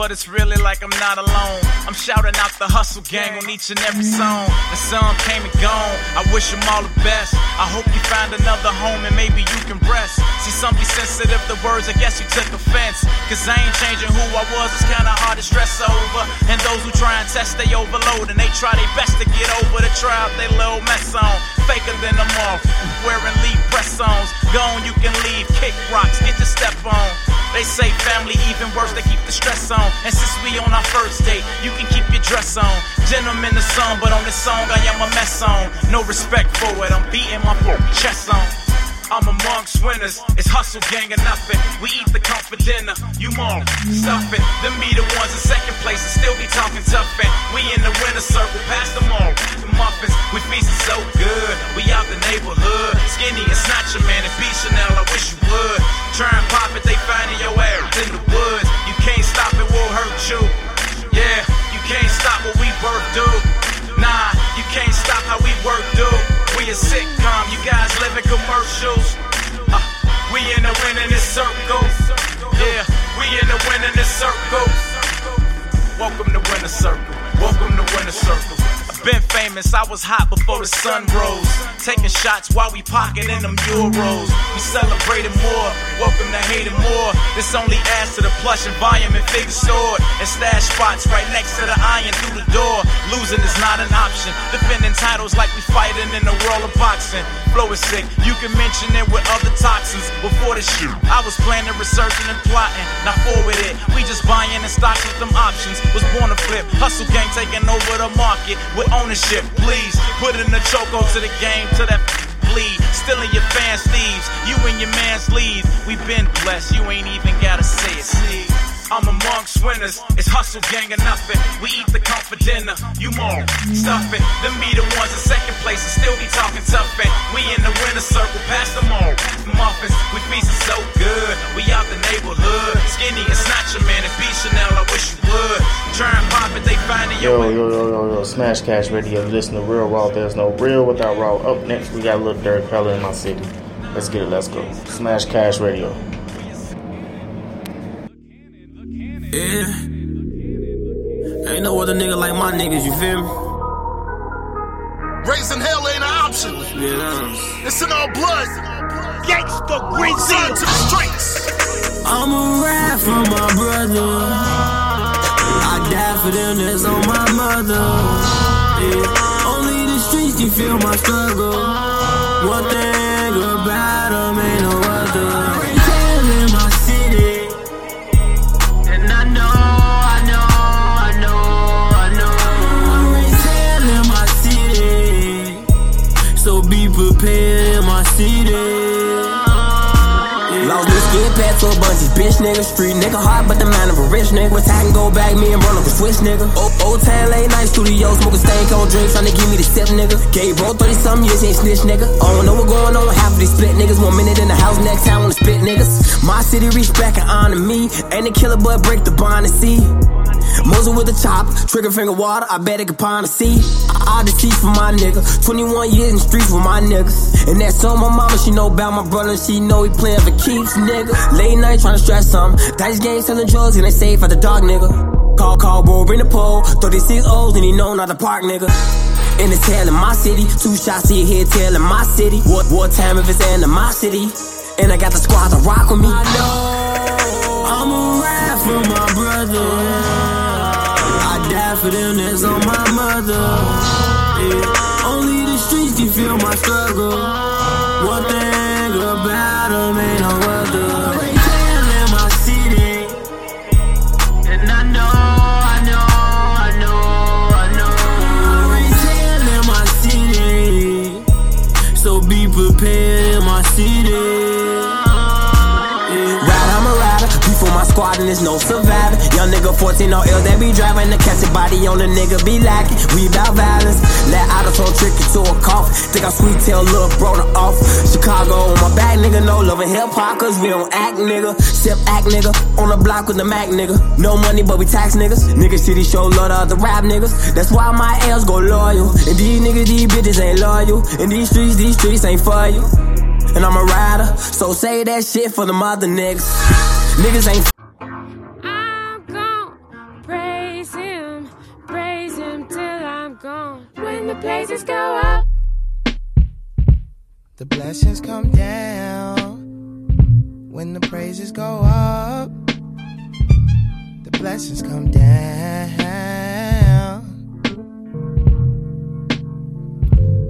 But it's really like I'm not alone. I'm shouting out the hustle gang on each and every song. The sun came and gone. I wish them all the best. I hope you find another home and maybe you can rest. See, some be sensitive to words, I guess you took offense. Cause I ain't changing who I was, it's kinda hard to stress over. And those who try and test, they overload and they try their best to get over the trial they little mess on. Faker than a moth, wearing lead press ons. Gone, you can leave, kick rocks, get your step on. They say family even worse, they keep the stress on. And since we on our first date, you can keep your dress on. Gentleman the song, but on this song I am a mess on. No respect for it, I'm beating my chest on. I'm amongst winners. It's hustle gang or nothing. We eat the comfort dinner. You more stuff it. Them be the ones in second place and still be talking tough. And we in the winner circle, past them all. The muffins, we feasting so good. We out the neighborhood. Skinny and snatcher man and B Chanel. I wish you would. Try and pop it, they finding your ass in the woods. You can't stop it, won't hurt you. Yeah, you can't stop what a sitcom, you guys live in commercials. Uh, we in the winning circle. Yeah, we in the winning circle. Welcome to Winner Circle. Welcome to Winner Circle. Been famous, I was hot before the sun rose. Taking shots while we pocketing them euros. We celebrating more, welcome to hating more. This only adds to the plush and volume and figure sword. And stash spots right next to the iron through the door. Losing is not an option. Defending titles like we fighting in the world of boxing. Flow is sick, you can mention it with other toxins. Before the shoot, I was planning, researching, and plotting. Now forward it, we just buying and stocks with them options. Was born to flip, hustle gang taking over the market ownership. Please put in the choco to the game, to that bleed. Stealing your fans' thieves, you and your man's leave. We've been blessed, you ain't even gotta say it. I'm amongst winners. It's hustle gang or nothing. We eat the comfort dinner. You more stuff it. Them be the ones in second place and still be talking tough. And we in the winner circle, past them all. Muffins, we feasting so good. We out the neighborhood. Skinny and snatcher man and B Chanel. I wish you would. Try and pop it, they finding your Yo, yo, yo, yo, yo, Smash Cash Radio. Listen to Real Raw. There's no real without raw. Up next, we got Lil Durk Fella in my city. Let's get it. Let's go. Smash Cash Radio. Yeah. Ain't no other nigga like my niggas, you feel me? Raising hell ain't an option. Yeah. It's in our blood. Gangsta green Son to the streets. I'ma ride for my brother. I die for them that's on my mother. Yeah. Only the streets can feel my struggle. One thing city. Lost this get past to a bunch of bitch niggas. Street nigga hard, but the mind of a rich nigga. When time go back, me and Bruno can switch nigga. Old, town late night studio, smoking stank on drinks, trying to give me the step nigga. Gave bro 30 something years, ain't snitch nigga. I don't know what going on, half of these split niggas. One minute in the house, next time wanna spit niggas. My city reach back and honor me. Ain't a killer, but break the bond and see. Muzzle with a chop, trigger finger water, I bet it could pond a sea. I deceive for my nigga. 21 years in the streets with my niggas. And that's on my mama, she know about my brother, she know he playing for keeps, nigga. Late night trying to stress something. Dice game selling drugs, and they safe at the dog, nigga. Call, call, bro, bring the pole. 36 O's, and he know not to park, nigga. In the tail in my city, two shots to your head, in my city. War, wartime if it's city. And I got the squad to rock with me. I know I'ma ride for my brother. For them that's on my mother. Yeah. Only the streets can feel my struggle. Young nigga 14 on L, they be driving. The casket body on the nigga be lacking. We bout violence. Let auto tone trick to a cough. Think I sweet tail little brother off. Chicago on my back, nigga. No loving hip hop, cause we don't act, nigga. Sip act, nigga. On the block with the Mac, nigga. No money, but we tax niggas. Niggas city show love to other rap niggas. That's why my L's go loyal. And these niggas, these bitches ain't loyal. And these streets, these streets ain't for you. And I'm a rider, so say that shit for the mother niggas. Niggas ain't. The blessings come down when the praises go up. The blessings come down.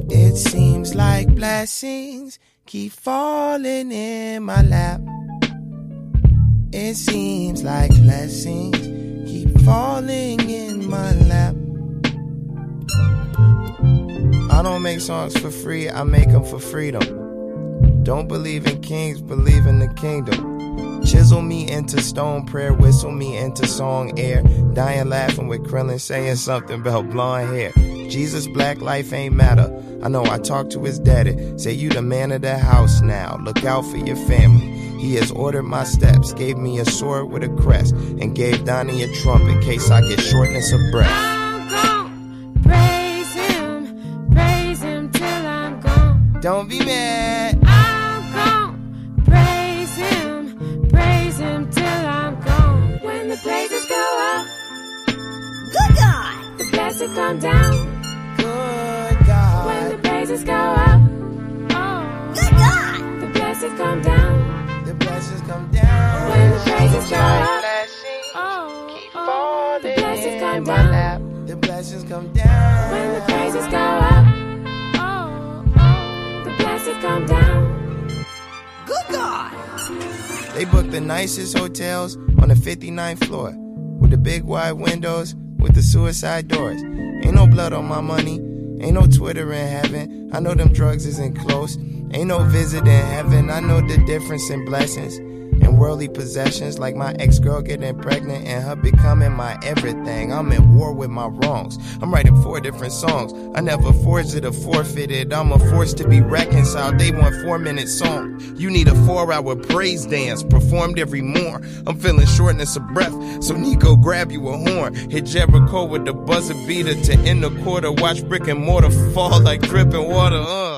It seems like blessings keep falling in my lap. It seems like blessings keep falling in my lap. I don't make songs for free, I make them for freedom. Don't believe in kings, believe in the kingdom. Chisel me into stone, prayer whistle me into song air. Dying laughing with Krillin saying something about blonde hair. Jesus, black life ain't matter. I know I talked to his daddy. Say you the man of the house now. Look out for your family. He has ordered my steps, gave me a sword with a crest, and gave Donnie a trump in case I get shortness of breath. Don't be mad. I'm gone. Praise him, praise him till I'm gone. When the praises go up, good God, the blessing come down. Good God, when the praises go up, oh, good God, the blessing come down. The blessings come down. When the praises go up, oh, keep oh, falling the blessings come down. The blessings come down. When the praises go up, down. Good God. They booked the nicest hotels on the 59th floor with the big wide windows with the suicide doors. Ain't no blood on my money, ain't no Twitter in heaven. I know them drugs isn't close, ain't no visit in heaven. I know the difference in blessings worldly possessions, like my ex girl getting pregnant and her becoming my everything. I'm at war with my wrongs. I'm writing four different songs. I never forged it or forfeited. I'm a force to be reconciled. They want four minute song. You need a four hour praise dance performed every morn. I'm feeling shortness of breath, so Nico grab you a horn. Hit Jericho with the buzzer beater to end the quarter. Watch brick and mortar fall like dripping water. Uh.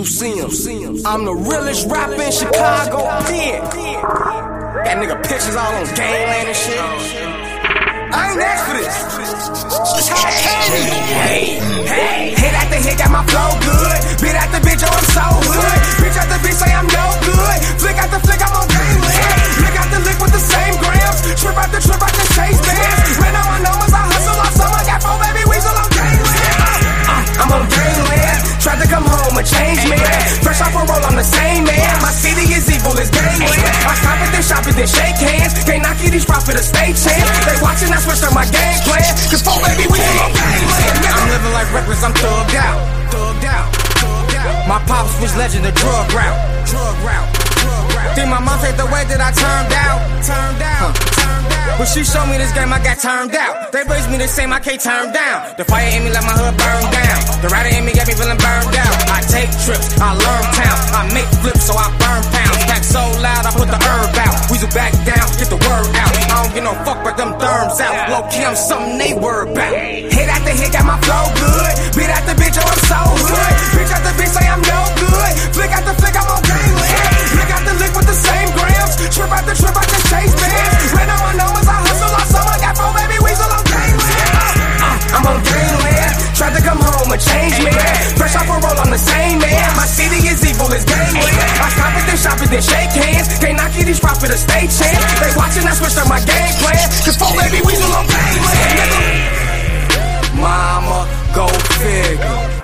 Weasel Sims. I'm the realest rapper in Chicago. Yeah. Got nigga pictures all on gangland and shit. I ain't asked for this. It's. Hey, hey, hit after hit, got my flow good. Bit after bitch, oh, I'm so good. Bitch after bitch, say I'm no good. Flick after flick, I'm on gangland. Lick after lick with the same grams. Trip after trip, I just chase bands. Ran on my numbers, I hustle all summer. Got four baby weasel on gangland. I'm on gangland. Tried to come home and change me. Fresh off a roll, I'm the same man. My city is evil, it's gangland. I stop then shop it, then shake hands. Can't knock you these profit a state chance. They watching, I switched up my game plan. Cause four baby weasel on gangland. I'm living like reckless, I'm thugged out. Thugged out. Thugged out. My pops was legend, the drug route. Drug route. Think my mom take the way that I turned out. Turned out. Turned out. When she showed me this game, I got turned out. They raised me the same, I can't turn down. The fire in me let my hood burn down. The rider in me got me feeling burned out. I take trips, I learn town. I make flips, so I burn pounds. Back so loud, I put the herb out. Weasel back down, get the word out. I don't get no fuck, but them therms out. Low key, I'm something they worry about. Hit after hit, got my flow good. Beat after bitch, oh, I'm so good. Bitch after bitch, say I'm no good. Flick after flick, I'm on gangland. With the same grams. Trip after trip, I just chase bands. Ran on my numbers, I hustle all summer. Got four baby weasel on gangland. Uh, I'm on gangland. Tried to come home and change me. Fresh off a roll, I'm the same man. My city is evil, it's gangland. I stop it, then shop it, then shake hands. Can't knock you these profit a state chance. They watching, I switched up my game plan. Cause four baby weasel on gangland. Mama, go figure.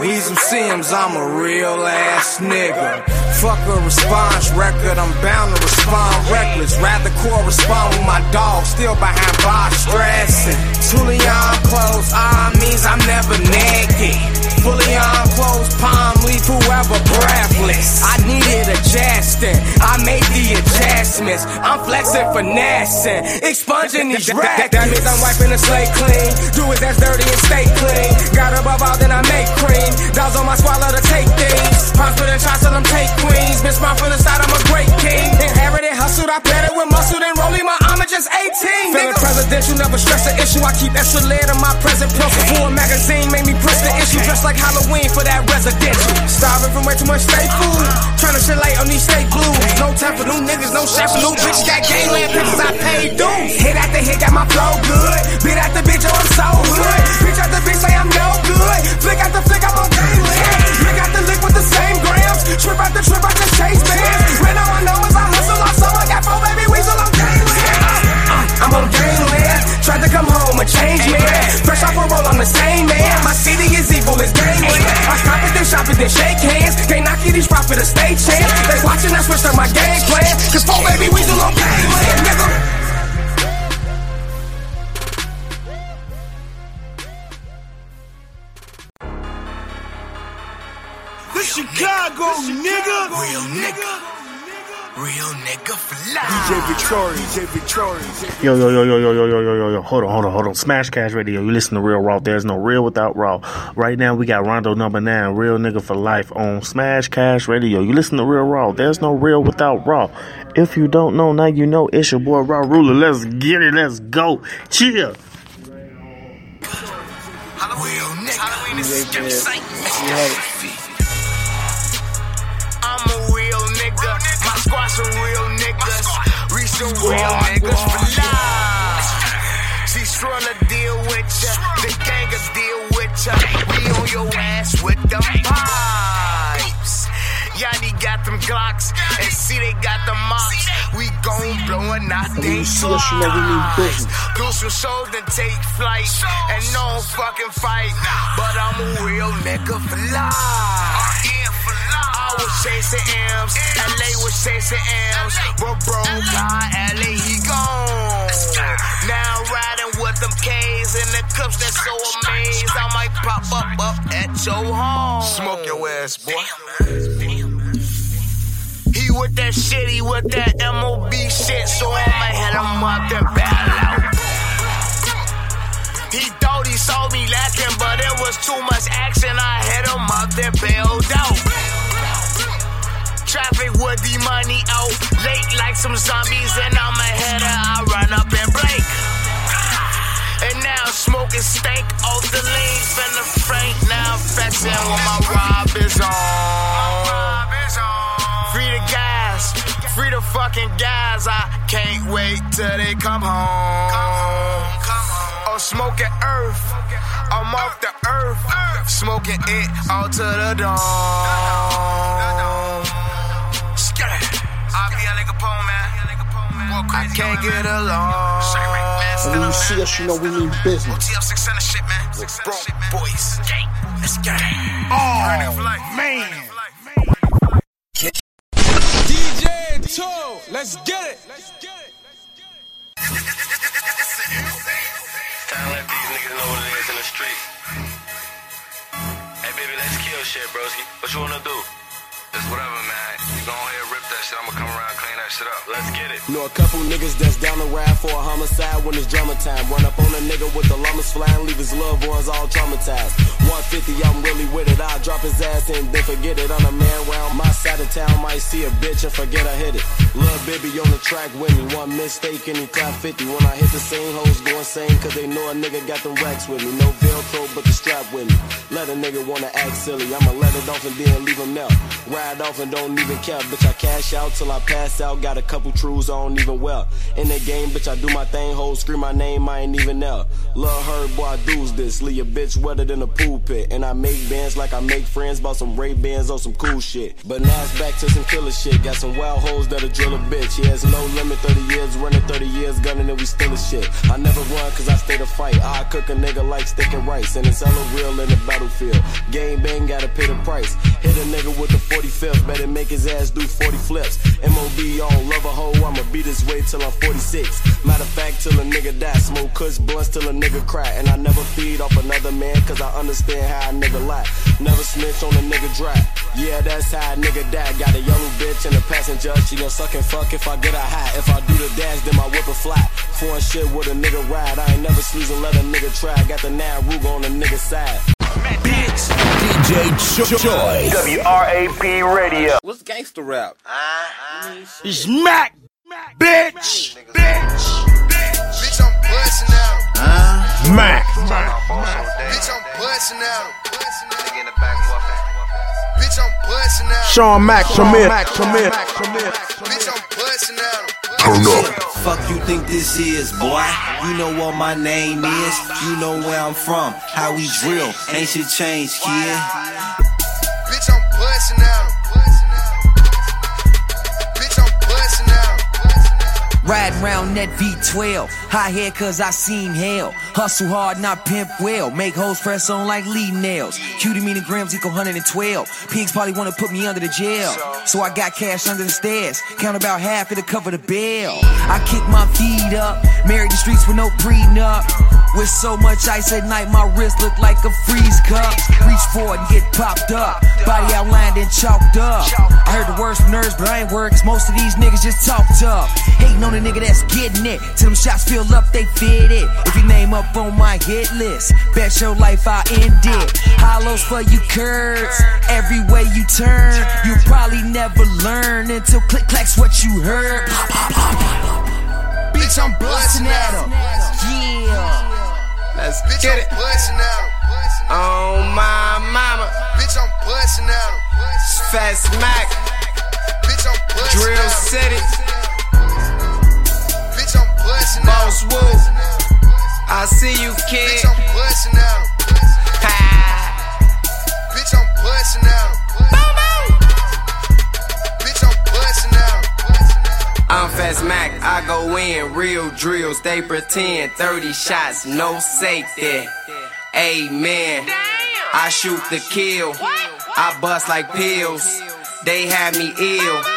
Weasel Sims, I'm a real ass nigga. Fuck a response record, I'm bound to respond reckless. Rather correspond with my dog, still behind bars stressing. Truly on close, I means I'm never naked. Fully on close, palm leaf, whoever breathless. I I made the adjustments. I'm flexing, finessing, expunging these rackets. That means I'm wiping the slate clean. Do it that's dirty and stay clean. Got above all, then I make cream. Dolls on my swallow to take things. Pops with a shots till them take queens. Been smart from the start, I'm a great king. Inherited, hustled, I bet it with muscle, then rolling my just 18. Feeling presidential, never stress the issue. I keep extra lead in my present pencil. Full magazine, made me press the issue. Dressed like Halloween for that residential. Starving from way too much state food. Trying to shit late on these state blues. No time for new niggas, no chef, new bitch. Got gangland pictures, I paid dues. Hit after hit, got my flow good. Bit at the bitch, oh, I'm so hood. Bitch at the bitch, say I'm no good. Flick at the flick, I'm on gangland. Lick out the lick with the same grams. Trip out the trip, I just chase bands. Now I know as I hustle, I saw I got four baby weasel. Uh, I'm on gangland. Tried to come home and change man. Fresh off a roll, I'm the same man. My city is evil as gangland. I stop it, then shop it, then shake hands. Can't knock you, these profit a stage chance. They watching, I switched up my game plan. Cause four baby weasel on gangland, nigga. The Chicago nigga. Real nigga. Real nigga for life. DJ Victorious, DJ Victorious. Yo, yo, yo, yo, yo, yo, yo, yo, yo, yo. Hold on, hold on, hold on. Smash Cash Radio. You listen to Real Raw. There's no real without raw. Right now, we got Rondo number nine, Real Nigga for Life on Smash Cash Radio. You listen to Real Raw. There's no real without raw. If you don't know, now you know. It's your boy Raw Ruler. Let's get it. Let's go. Chill. Halloween, Halloween is skip sight. We some real niggas for life. See, Strula deal with ya. The gang will deal with ya. We on your ass with them pipes. Yanni got them Glocks, and see they got the mops. We gon' blowin' out they flies. Do some shows and take flight, and no fucking fight. But I'm a real nigga for life. I was chasing M's, LA was chasing M's, but bro got LA, he gone. Now I'm riding with them K's and the cups that's so amazed. I might pop up up at your home. Smoke your ass, boy. He with that shit, he with that MOB shit, so I'ma hit him up and bail out. He thought he saw me lacking, but it was too much action. I hit him up, then bailed out. Traffic with the money out, late like some zombies, and I'm a header. I run up and blink. And now smoking stank off the lean, finna frank. Now I'm flexing with my rob is on. Free the guys, free the fucking guys. I can't wait till they come home. Oh, smoking earth, I'm off the earth, smoking it all to the dawn. I can't get along. When you see us, you know we mean business. OTL 600 shit. With bro boys. Let's get it. Oh, man. DJ Two, let's get it. Time let these niggas know what it is in the street. Hey, baby, let's kill shit, broski. What you wanna do? It's whatever, man. You go ahead, rip that shit. I'ma come around, clean that shit up. Let's get it. Know a couple niggas that's down the ride for a homicide when it's drama time. Run up on a nigga with the llamas flying, leave his loved ones all traumatized. 150, I'm really with it. I'll drop his ass and then forget it. On a man round my side of town, might see a bitch and forget I hit it. Lil' baby on the track with me. One mistake and he clap 50. When I hit the same hoes go insane, cause they know a nigga got them racks with me. No Velcro, but the strap with me. Let a nigga wanna act silly. I'ma let it off and then leave him out. Ride off and don't even care. Bitch, I cash out till I pass out. Got a couple trues I don't even wear. In the game, bitch, I do my thing. Hoes scream my name, I ain't even there. Love her, boy, I do's this. Leave a bitch wetter than a pool pit. And I make bands like I make friends. Bought some Ray Bans on some cool shit. But now it's back to some killer shit. Got some wild hoes that'll drill a bitch. He has no limit, 30 years, running 30 years, gunning and we still a shit. I never run cause I stay to fight. I cook a nigga like stick and rice. And it's hella real in the battlefield. Game bang, gotta pay the price. Hit a nigga with a the 45th, better make his ass do 40 flips. MOB on love a hoe, I'ma be this way till I'm 46. Matter of fact, till a nigga die. Smoke kush blunts till a nigga cry. And I never feed off another man, cause I understand how a nigga lie. Never snitch on a nigga dry. Yeah, that's how a nigga die. Got a yellow bitch and a passenger. She gon' suck and fuck if I get her high. If I do the dash, then my whip will fly. Foreign shit with a nigga ride. I ain't never snoozing, let a nigga try. Got the Ruger on the nigga side. Bitch. DJ Joy. WRAP Radio. What's gangster rap? It's Mac. Mac. Bitch. Bitch. Bitch, I'm busting out. Uh, Mac. Bitch, I'm busting out. Bitch, I'm busting out. Sean Mac, come here. Come here. Bitch, I'm busting out. Turn up. Fuck you think this is, boy? You know what my name is. You know where I'm from. How we drill. Ain't shit changed, kid. Bitch, I'm busting out. Riding round that V12. High head cause I seen hell. Hustle hard, not pimp well. Make hoes press on like lead nails. Cutie mean grams equal 112. Pigs probably wanna put me under the jail. So I got cash under the stairs. Count about half to cover the bill. I kick my feet up. Married the streets with no prenup. With so much ice at night, my wrist look like a freeze cup. Reach for it and get popped up. Body outlined and chalked up. I heard the worst nerves, but I ain't worried 'cause most of these niggas just talked up. Hating on a nigga that's getting it. Till them shots fill up, they fit it. If your name up on my hit list, bet your life I end it. Hollows for you curds. Every way you turn, you probably never learn until click clacks what you heard. Bitch, I'm busting at 'em. Yeah. Let's Bitch, get I'm it. busting out. Oh my mama. Bitch, I'm busting out. Fat Mac. Bitch, I'm busting Drill out. City. Bitch, I'm busting out. Boss Woo. I see you, kid. Bitch, I'm busting out. Bitch, I'm busting out. I'm Fast Mac, I go in, real drills, they pretend. 30 shots, no safety. Amen. I shoot the kill, I bust like pills. They have me ill.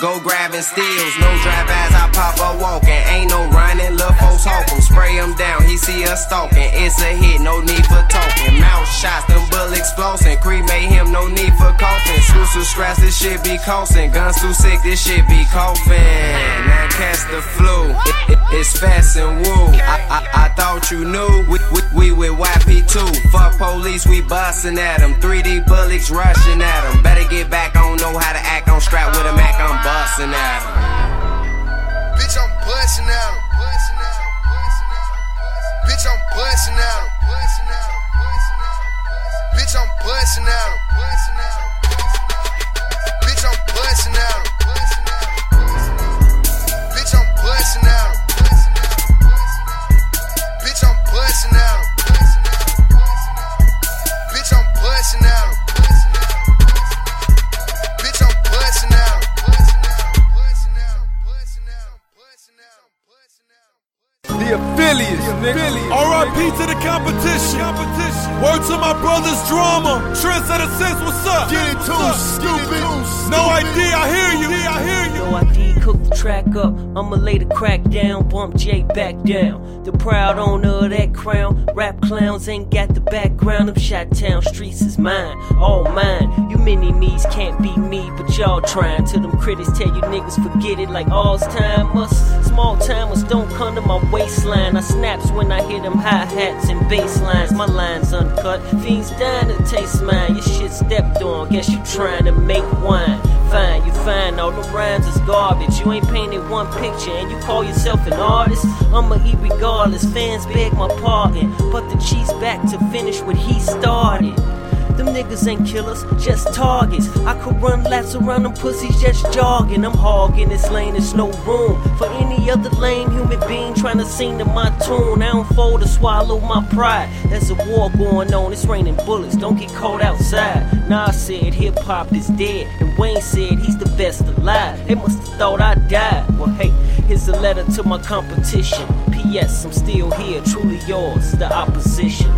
Go grabbing steals, no drive as I pop up walking. Ain't no running, lil' folks hawking. Spray him down, he see us stalking. It's a hit, no need for talking. Mouth shots, them bull exploding. Cremate him, no need for coughing. Exclusive scratch, this shit be costing. Guns too sick, this shit be coughing. Now catch the flu, It- it- it's fast and woo. I, I, I thought you knew, we, we, we with YP2. Fuck police, we bustin' at them. 3D bullets rushing at them. Better get back, I don't know how to act. I'm strapped with a Mac, I'm busting at him. Bitch, I'm busting at him. Bitch, I'm busting at him. Bitch, I'm busting at him. Bitch, I'm busting at him. Bitch, I'm busting at him. Nigga. RIP to the competition. competition. Word to my brother's drama. Trendsetter says, what's up? Get it too, stupid. No idea, I hear you. I hear you. No ID, cook the track up. I'ma lay the crack down, bump J back down. The proud owner of that crown. Rap clowns ain't got the background. Them shot town streets is mine, all mine. You mini me's can't be me, but y'all trying. Till them critics tell you niggas forget it like all's time. Us small timers don't come to my waistline. I snaps when I hear them hi hats and bass lines. My lines uncut, fiends dying to taste mine. Your shit stepped on, guess you trying to make wine. Fine, you fine, all the rhymes is garbage. You ain't painted one picture and you call yourself an artist. I'ma eat regardless, fans beg my pardon. But the cheese back to finish what he started. Them niggas ain't killers, just targets. I could run laps around them pussies just jogging. I'm hogging this lane, there's no room for any other lame human being trying to sing to my tune. I don't fold or swallow my pride. There's a war going on, it's raining bullets, don't get caught outside. Nas said hip hop is dead, and Wayne said he's the best alive. They must have thought I died. Well, hey, here's a letter to my competition. P.S. I'm still here, truly yours, the opposition.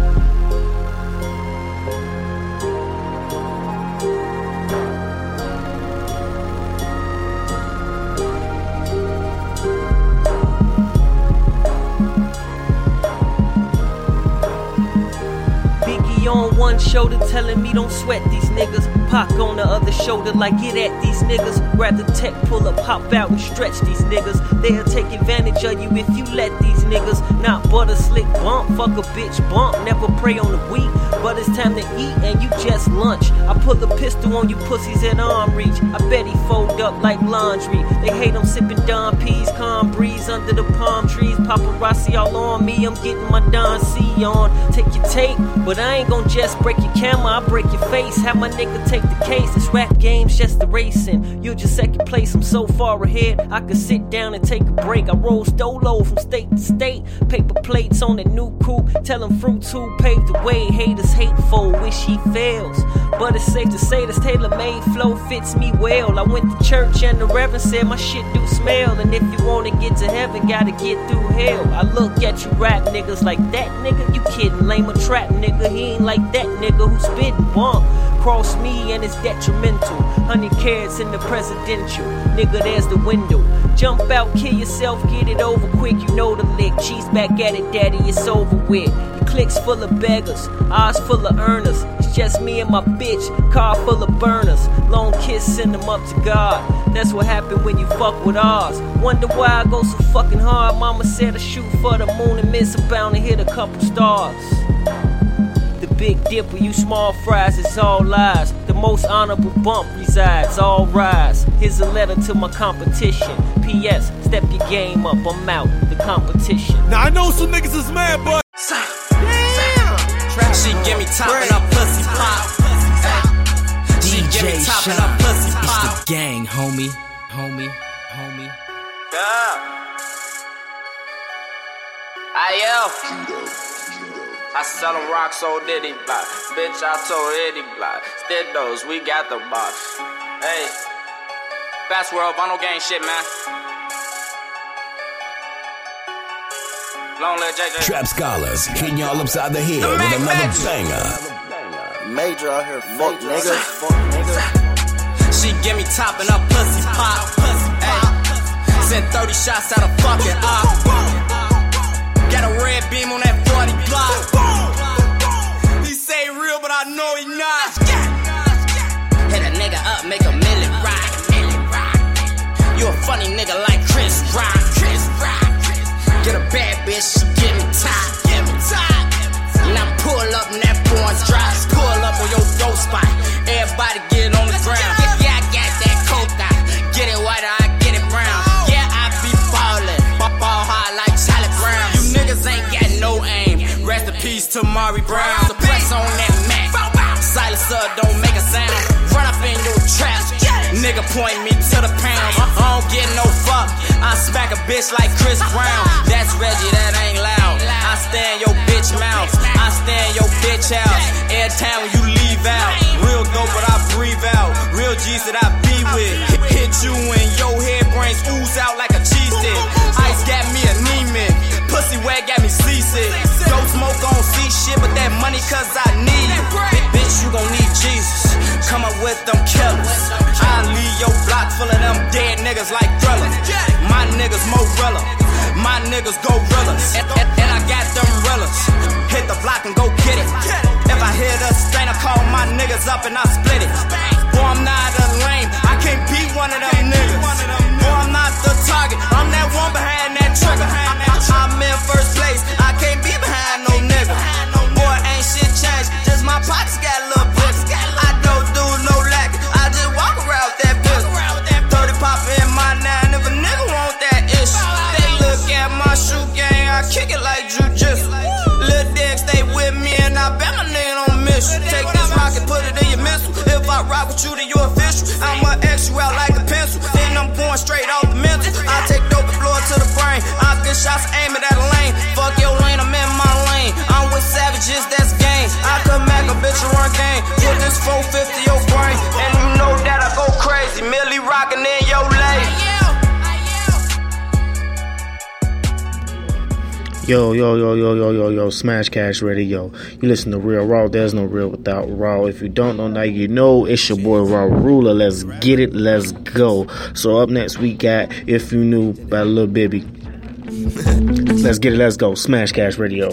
One shoulder telling me don't sweat these niggas. Pac on the other shoulder like get at these niggas. Grab the tech, pull up, hop out and stretch these niggas. They'll take advantage of you if you let these niggas. Not butter slick bump, fuck a bitch bump. Never prey on the weak, but it's time to eat and you just lunch. I pull a pistol on you pussies at arm reach. I bet he fold up like laundry. They hate I'm sipping Don P's, calm breeze under the palm trees. Paparazzi all on me, I'm getting my Don C on. Take your tape, but I ain't gon' just break your camera, I break your face. Have my nigga take the case. This rap game's just the racing. You're just second place, I'm so far ahead. I could sit down and take a break. I roll stolo from state to state. Paper plates on the new coupe. Tell him Fruit 2 paved the way. Haters hateful, wish he fails. But it's safe to say this tailor made flow fits me well. I went to church and the reverend said my shit do smell. And if you wanna get to heaven, gotta get through hell. I look at you rap niggas like that nigga, you kidding. Lame a trap nigga, he ain't like that nigga who spittin' bump. Cross me and it's detrimental. Hundred carats in the presidential. Nigga, there's the window. Jump out, kill yourself, get it over quick. You know the lick. Cheese back at it, daddy, it's over with. Cliques full of beggars, eyes full of earners. It's just me and my bitch, car full of burners. Long kiss, send them up to God. That's what happened when you fuck with ours. Wonder why I go so fucking hard. Mama said I shoot for the moon and miss, I'm bound to hit a couple stars. The big dipper, you small fries, it's all lies. The most honorable bump resides, all rise. Here's a letter to my competition. P.S. Step your game up, I'm out. The competition. Now I know some niggas is mad, but She give me top and her pussy pop. Ay. She give me DJ top and Shine. her pussy It's the gang, homie. Homie. Homie. Yeah. I I sell them rocks, so did he buy. Bitch, I told Eddie block. Stiddos, we got the box. Hey. Fast world, Bono gang shit, man. Long live JJ. Trap Scholars hitting y'all upside the head with another banger. Major out here, fuck nigga. Fuck nigga. She give me top and her pussy pop. Ay. Send 30 shots out of fucking op. Got a red beam on that 40 block. He say real, but I know he not. Hit a nigga up, make a million rock. You a funny nigga like Chris Rock. Chris Rock. Get a bad bitch, she give me top. Give me top. Now pull up and that boy's drop. Pull up on your throat spot. Everybody get on to Mari Brown. Suppress on that Mac. Silencer don't make a sound. Run up in your trap. Nigga point me to the pound. Uh-uh, I don't get no fuck. I smack a bitch like Chris Brown. That's Reggie, that ain't loud. I stand your bitch mouth. I stand your bitch house. Every time you leave out. Real dope, but I breathe out. Real G's that I be with. Hit, you and your head brains ooze out like a cheese stick. Ice got me anemic. Pussy wet got me seasick. Don't smoke on see shit, but that money cause I need it. Bi- Bitch, you gon' need Jesus. Come up with them killers. I leave your block full of them dead niggas like Thriller. My niggas Morella. My niggas gorillas. And, and, and I got them realers. Hit the block and go get it. If I hear the stain, I call my niggas up and I split it. Boy, I'm not a lame. I can't beat one of them niggas. Boy, I'm not the target. I'm that one behind that trigger. I, I'm in first place. I shots, at a lane. Fuck your lane, I'm in my lane. I'm with savages, that's game. I could make a bitch run game. Put this 450 your brain. And you know that I go crazy. Millie in your lane. Yo, yo, yo, yo, yo, yo, yo, Smash Cash Radio. You listen to Real Raw. There's no real without Raw. If you don't know now, you know it's your boy Raw Ruler. Let's get it. Let's go. So up next we got If You Knew by Lil Bibby. Let's get it. Let's go. Smash Cash Radio.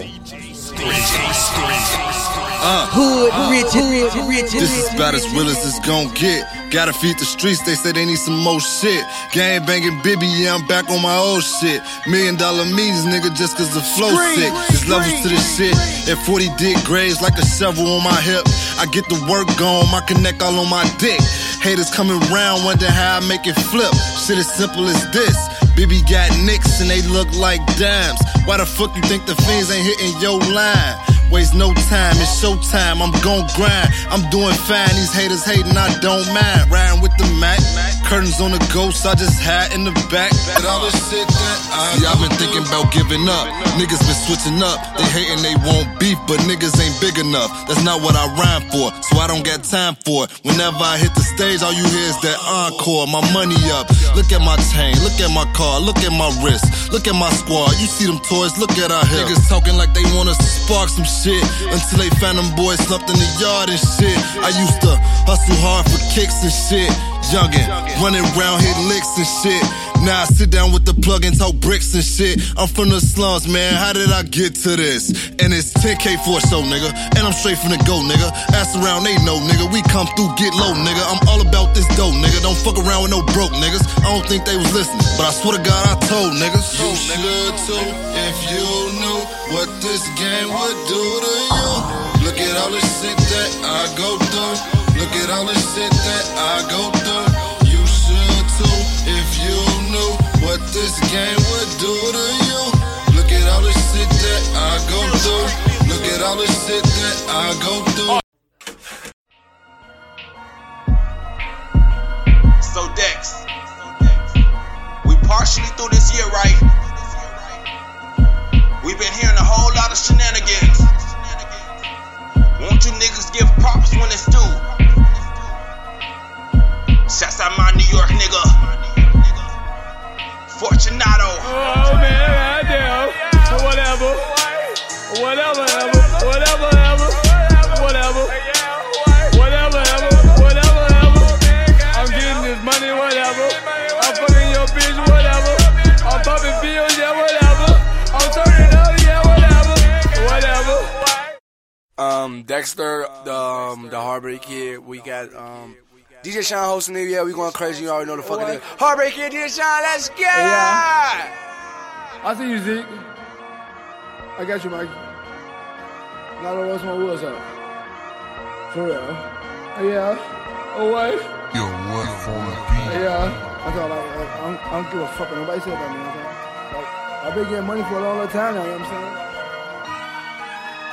Uh, Hood, rich, rich, rich, This is about as real as it's gon' get. Gotta feed the streets, they say they need some more shit. Gang banging Bibby, yeah, I'm back on my old shit. Million dollar means, nigga, just cause the flow sick. There's levels to this shit. At 40 dick graves like a shovel on my hip. I get the work gone, my connect all on my dick. Haters coming round, wonder how I make it flip. Shit as simple as this. Bibby got nicks and they look like dimes. Why the fuck you think the fiends ain't hitting your line? Waste no time, it's showtime. I'm gon' grind. I'm doing fine. These haters hating, I don't mind. Riding with the Mac, Mac. Curtains on the ghost, I just had in the back. But all this shit that I See, I've been thinking about giving up. Niggas been switching up. They hating, they won't beef, but niggas ain't big enough. That's not what I rhyme for, so I don't got time for it. Whenever I hit the stage, all you hear is that encore. My money up. Look at my chain, look at my car, look at my wrist, look at my squad. You see them toys, look at our hips. Niggas talking like they want us to spark some shit until they found them boys slumped in the yard and shit. I used to hustle hard for kicks and shit. Youngin', running around hitting licks and shit. Now I sit down with the plug and talk bricks and shit. I'm from the slums, man. How did I get to this? And it's 10K for a show, nigga. And I'm straight from the go, nigga. Ask around, they know, nigga. We come through, get low, nigga. I'm all about this dough, nigga. Don't fuck around with no broke niggas. I don't think they was listening, but I swear to God, I told niggas. You should too if you knew what this game would do to you. Look at all the shit that I go through. Look at all the shit that I go through. You should too if you knew what this game would do to you. Look at all the shit that I go through. Look at all the shit that I go through. So Dex, we partially through this year, right? We've been hearing a whole lot of shenanigans. Won't you niggas give props when it's due? Shouts out my New York nigga, Fortunato. Oh man, goddamn. Whatever. Whatever, Whatever ever. Whatever, ever. Whatever. Whatever, Yeah, white. Whatever ever. Whatever, ever. I'm getting this money, whatever. I'm fucking your bitch, whatever. I'm popping pills, yeah, whatever. I'm turning up, yeah, whatever. Whatever. Um, Dexter, the um, the Heartbreak Kid. We got um, DJ Sean hosting it. Yeah, we going crazy. You already know the fucking thing. Heartbreak here, DJ Sean, let's go. Yeah. I see you, Zeke. I got you, Mike. Now I what's my wheels up. For real. Yeah. Oh, what? Yo, what for Yeah. I thought like, like I, don't, I don't give a fuck what nobody said about me. You know what I'm like, I've been getting money for a long, long time now. You know what I'm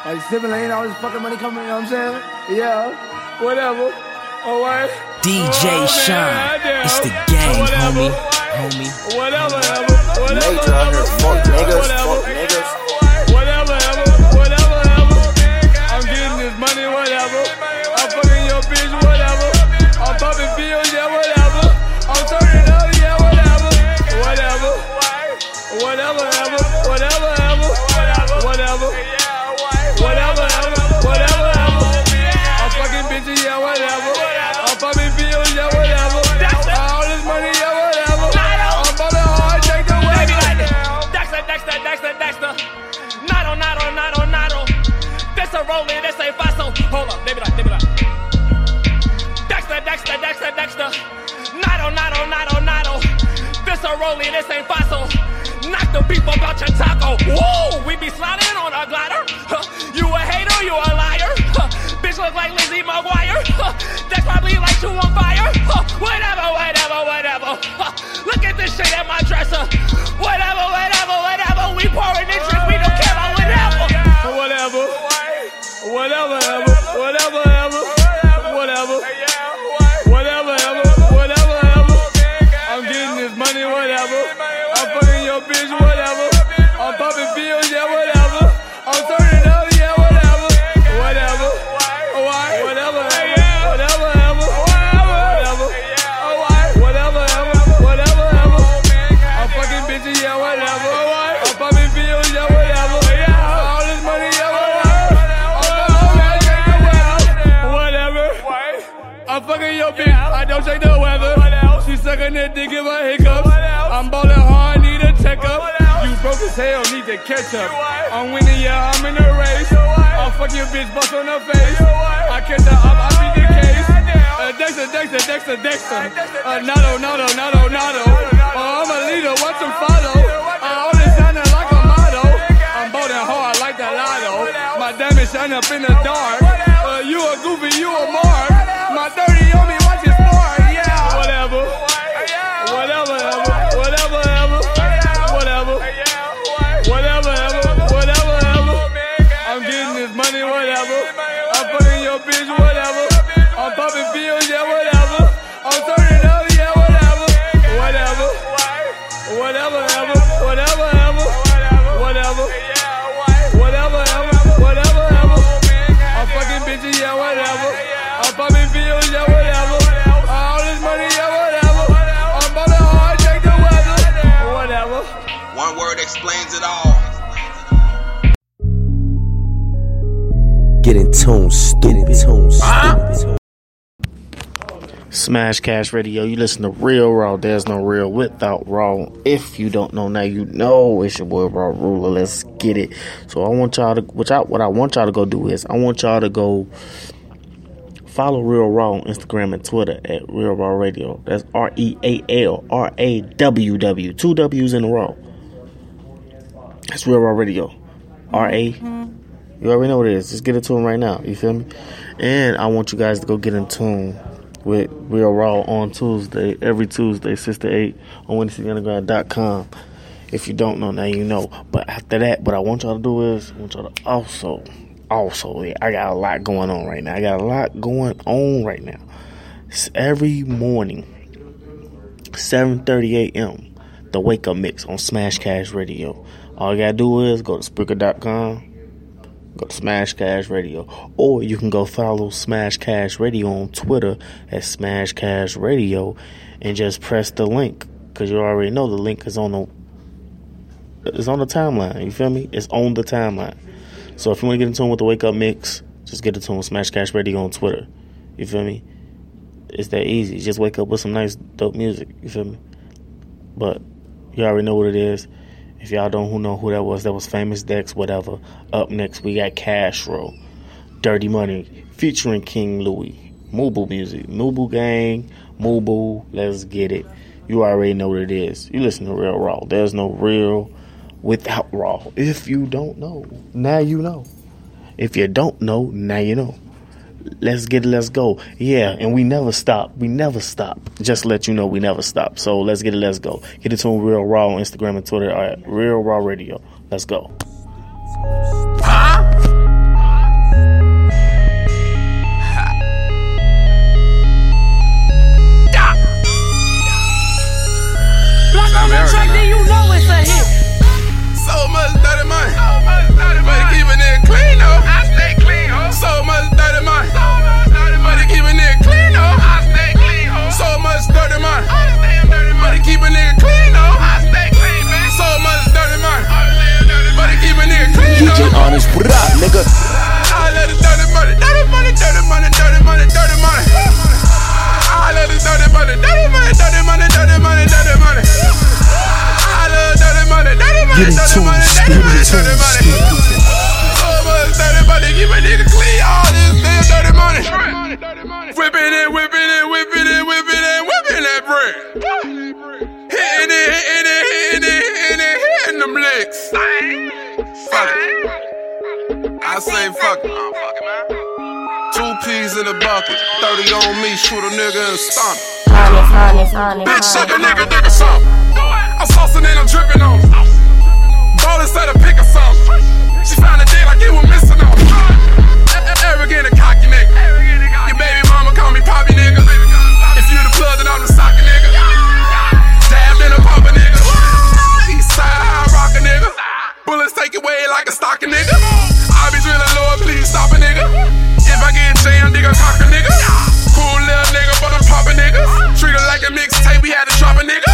saying? Like Stephen Lane, all this fucking money coming. You know what I'm saying? Yeah. Whatever. Oh, what? DJ oh, Sean. It's the gang, homie. Homie. Whatever, ever. Whatever. Major out here, fuck niggas, Whatever. fuck niggas. Rolling, this ain't fossil. Hold up, baby, like, baby, like. Dexter, Dexter, Dexter, Dexter. Nato, Nato, Nato, Nato. This a rolling, this ain't fossil. Knock the beef about your taco. Whoa, we be sliding on a glider. Huh. You a hater, you a liar. Huh. Bitch look like Lizzie McGuire. Huh. That's probably like you on fire. Huh. Whatever, whatever, whatever. Huh. Look at this shit at my dresser. Broke as hell, need to catch up. I'm winning, yeah, I'm in the race. I'm fuck your bitch, bust on her face. I catch her up, I beat the case. Uh, Dexter, Dexter, Dexter, Dexter. Uh, Nato, Nato, Nato, Nato. Uh, I'm a leader, watch him follow. Uh, all this sounding like a motto. I'm bolding hard like the lotto. My diamond shine up in the dark. Uh, you a goofy, you a mark. My 30 on me, One word explains it all. Get in tune, stupid. Tune, stupid. Smash Cash Radio. You listen to Real Raw. There's no real without Raw. If you don't know now, you know it's your boy Raw Ruler. Let's get it. So I want y'all to, which I, what I want y'all to go do is, I want y'all to go follow Real Raw on Instagram and Twitter at Real Raw Radio. That's R E A L R A W W. Two W's in a row. That's Real Raw Radio. R A. You already know what it is. Just get into them right now. You feel me? And I want you guys to go get in tune with Real Raw on Tuesday, every Tuesday, 6 to 8 on WindyCityUnderground.com. If you don't know, now you know. But after that, what I want y'all to do is, I want y'all to also, also, yeah, I got a lot going on right now. I got a lot going on right now. It's every morning, 7.30 a.m., the Wake Up Mix on Smash Cash Radio. All you gotta do is go to Spreaker.com, go to Smash Cash Radio, or you can go follow Smash Cash Radio on Twitter at Smash Cash Radio, and just press the link because you already know the link is on the it's on the timeline. You feel me? It's on the timeline. So if you want to get in tune with the Wake Up Mix, just get in tune with Smash Cash Radio on Twitter. You feel me? It's that easy. Just wake up with some nice dope music. You feel me? But you already know what it is. If y'all don't who know who that was, that was Famous Dex, whatever. Up next, we got Castro, Dirty Money, featuring King Louie, Mubu music, Mubu Gang, Mubu, let's get it. You already know what it is. You listen to Real Raw. There's no real without Raw. If you don't know, now you know. If you don't know, now you know. Let's get it, let's go. Yeah, and we never stop. We never stop. Just let you know we never stop. So let's get it, let's go. Get it to Real Raw on Instagram and Twitter at Real Raw Radio. Let's go. Honest, what up, nigga? I love the dirty money, dirty money, dirty money, dirty money, dirty money. I love the dirty money, dirty money, dirty money, dirty money, dirty money. I love dirty money, dirty money, dirty money, dirty money, dirty money. So much dirty money, keep a nigga clean all this damn dirty money. Whipping it, whipping it, whipping it, whipping it, whipping that bread. Hitting it, hitting it, hitting it, hitting it, hitting them licks. Fuck it. I say fuck it. Two peas in a bucket, 30 on me, shoot a nigga in the stomach. Honest, honest, honest, Bitch, shut the honest. nigga, nigga, something. I'm saucing and I'm dripping on. Ballin' said a pick or something. She found a dick like it was missing on. Arrogant and Bullets take away like a stocking nigga. I be drilling Lord, please stop a nigga. If I get jammed, nigga, cock a nigga. Cool little nigga, but I'm poppin' nigga. Treat her like a mixtape, we had to drop a nigga.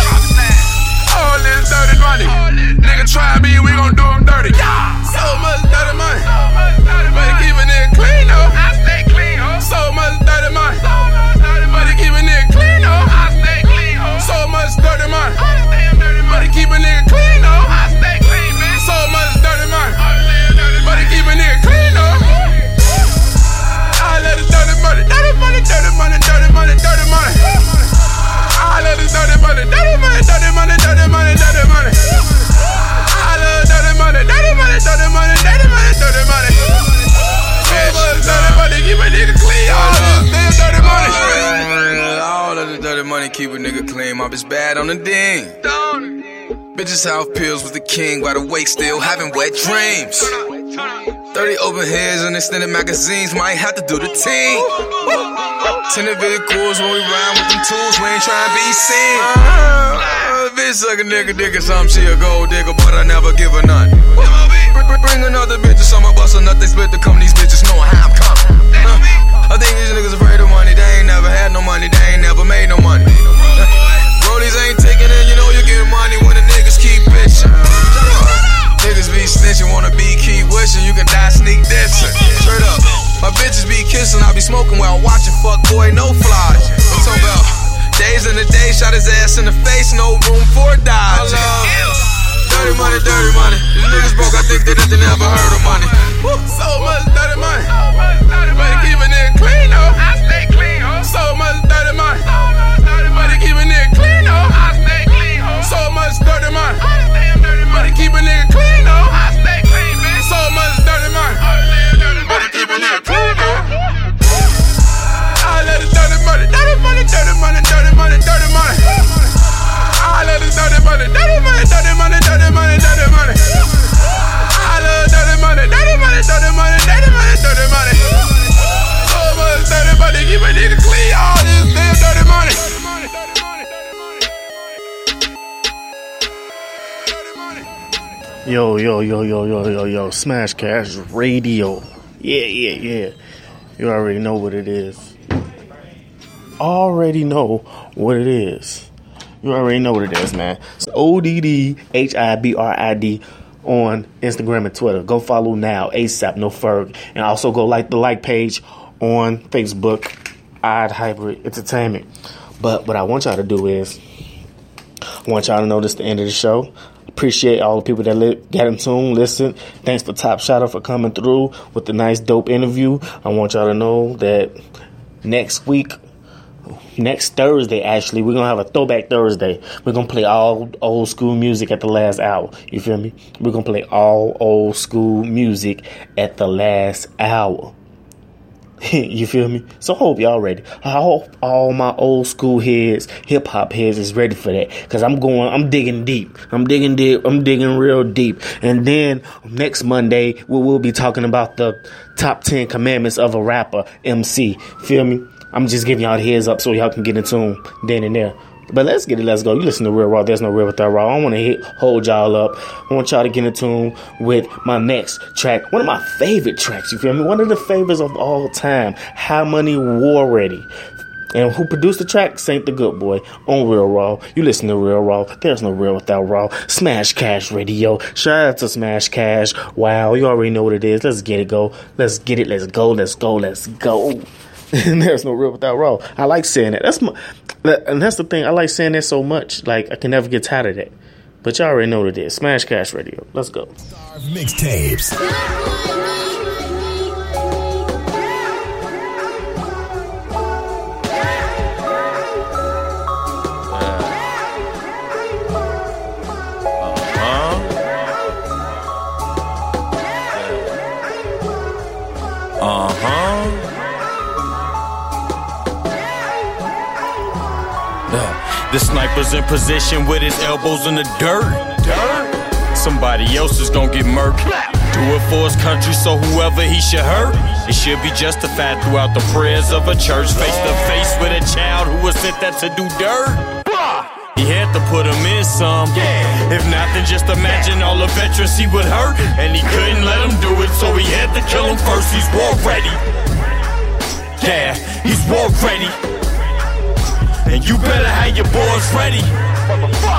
All this dirty money. Nigga, try me, we gon' do him dirty. So much dirty money. But keepin' it clean, though. I stay clean, huh? So much dirty money. But keepin' it clean, though. I stay clean, huh? So much dirty money. But keepin' it. Oh. dirty money, dirty money, dirty money. I love the dirty money, dirty money, dirty money, dirty money, dirty money. I love dirty money, dirty money, dirty money, dirty money, dirty money. Bitch, dirty money, keep a nigga clean. All of the dirty money keep a nigga clean. My bitch bad on the ding. Bitches house pills with the king, by the wake still having wet dreams. 30 open heads and extended magazines, might have to do the team. Tinted vehicles when we ride with them tools, we ain't trying to be seen. Uh, bitch suck a nigga, dick or something, she a gold digger, but I never give her none. Bring- another bitch or some, I bust nut, they split the come, these bitches knowing how I'm coming. Uh, I think these niggas afraid of money, they ain't never had no money, they ain't never made no money. Rollies ain't be snitching, wanna be keep wishing, you can die sneak dissing. Straight up. My bitches be kissing, I be smoking while watching fuck boy, no flies. I'm talking about days in the day, shot his ass in the face, no room for dodge. Dirty money, dirty money. These niggas broke, I think they never heard of money. Woo, So much dirty money. Better keep a nigga clean, though. I stay clean, ho. So much dirty money. Better keep a nigga clean, though. I stay clean, ho. So much dirty money. Money, dirty money, dirty money, dirty money, dirty money. I love dirty money, dirty money, dirty money, dirty money, dirty money. So much dirty money, keep a nigga clean all this damn dirty money. Yo, yo, yo, yo, yo, yo, yo, Smash Cash Radio. Yeah, yeah, yeah. You already know what it is. Already know what it is. You already know what it is, man. It's O D D H I B R I D on Instagram and Twitter. Go follow now, ASAP, no Ferg. And also go like the like page on Facebook, Odd Hybrid Entertainment. But what I want y'all to do is, I want y'all to know this the end of the show. Appreciate all the people that li- got in tune, listen. Thanks for Top Shotter for coming through with the nice, dope interview. I want y'all to know that next week, next Thursday, actually, we're gonna have a throwback Thursday. We're gonna play all old school music at the last hour. You feel me? We're gonna play all old school music at the last hour. you feel me? So I hope y'all ready. I hope all my old school heads, hip hop heads is ready for that. Cause I'm going, I'm digging deep. I'm digging deep. I'm digging real deep. And then next Monday, we will be talking about the top 10 commandments of a rapper, MC. Feel me? I'm just giving y'all the heads up so y'all can get in tune then and there. But let's get it, let's go. You listen to Real Raw, there's no real without raw. I want to hold y'all up. I want y'all to get in tune with my next track. One of my favorite tracks, you feel me? One of the favorites of all time. How Money War Ready. And who produced the track? Saint the Good Boy on Real Raw. You listen to Real Raw. There's no real without Raw. Smash Cash Radio. Shout out to Smash Cash. Wow, you already know what it is. Let's get it go. Let's get it. Let's go. Let's go. Let's go. and there's no real without raw. I like saying that. That's my, and that's the thing. I like saying that so much. Like I can never get tired of that. But y'all already know what it is. Smash Cash Radio. Let's go. Mixtapes. The sniper's in position with his elbows in the dirt. Dirt. Somebody else is gonna get murked. Do it for his country, so whoever he should hurt, it should be justified throughout the prayers of a church. Face to face with a child who was sent there to do dirt. He had to put him in some. If not, then just imagine all the veterans he would hurt. And he couldn't let him do it, so he had to kill him first. He's war ready. Yeah, he's war ready. And you better have your boys ready.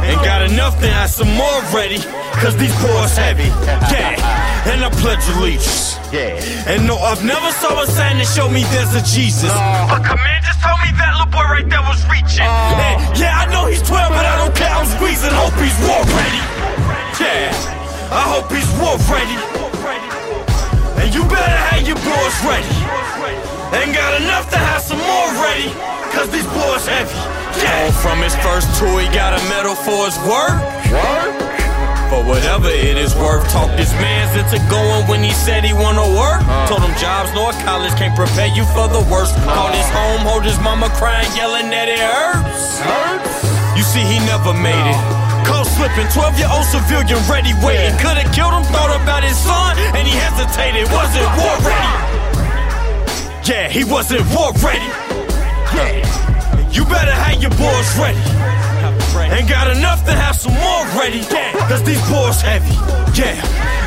Ain't got enough to have some more ready. Cause these boys heavy. Yeah, and I pledge allegiance. Yeah. And no, I've never saw a sign that showed me there's a Jesus. A command just told me that little boy right there was reaching. Uh. And yeah, I know he's 12, but I don't care. I'm squeezing. Hope he's war ready. Yeah, I hope he's war ready. And you better have your boys ready. Ain't got enough to have some more ready. Cause these boys heavy. Yeah. from his first tour, he got a medal for his work. Work? For whatever it is worth. Talk this man's into going when he said he wanna work. Told him jobs nor college can't prepare you for the worst. Called his home, hold his mama crying, yelling that it hurts. Hurts? You see, he never made it. Caught slipping, 12 year old civilian ready waiting. Could've killed him, thought about his son, and he hesitated. Wasn't war ready. Yeah, he wasn't war ready. You better have your boys ready. Ain't got enough to have some more ready. Yeah, cause these boys heavy. Yeah,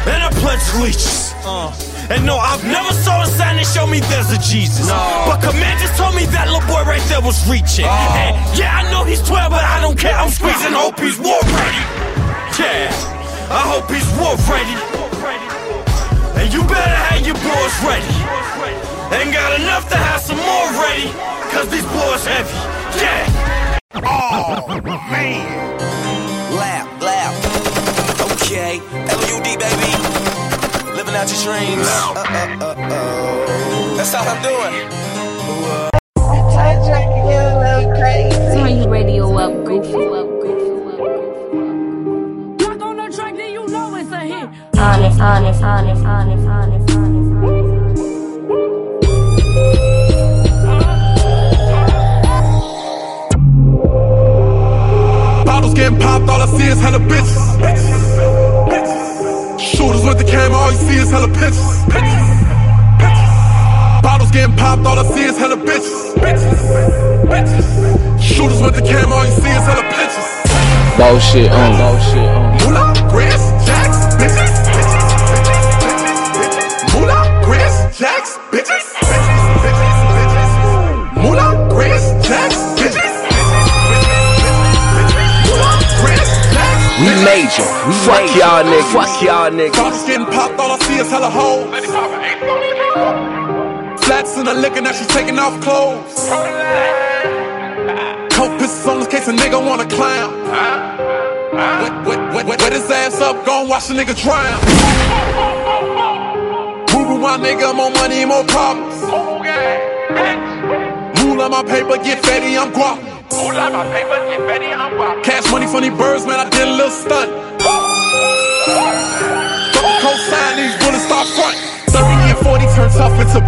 and I pledge allegiance. Uh. And no, I've never saw a sign that show me there's a Jesus. But command just told me that little boy right there was reaching. And yeah, I know he's 12, but I don't care. I'm squeezing. Hope he's war ready. Yeah, I hope he's war ready. And you better have your boys ready. Ain't got enough to have some more ready. Cause these boys heavy. Yeah. Oh, man. Laugh, laugh. Okay. L-U-D, baby. Living out your dreams. Uh, uh, uh, uh. That's how I'm doing. Turn your radio up, goofy. Honest, honest, honest, honest, honest, honest. Getting popped, all I see is hella bitches. Shooters with the camera, all you see is hella bitches. Bitches. Bottles getting popped, all I see is hella bitches. Shooters with the camera, all you see is hella bitches. Bullshit on. Bullshit on. Moolah, Chris, Jax, bitches. Moolah, Chris, Jax, bitches. We major. We Fuck major. y'all niggas. Fuck y'all niggas. Bottles getting popped, all I see is hella hoes. Flats in the liquor, now she's taking off clothes. Coke pistols on this case a nigga wanna clown. Wet, wet, wet, wet, wet his ass up, gon' watch the nigga drown. Woo my nigga, more money, more problems. Oh, Moolah my paper, get fatty, I'm guap. Cash money these birds, man, I did a little stunt. Don't co-sign these bullets, start front. 30 and 40 turn tough into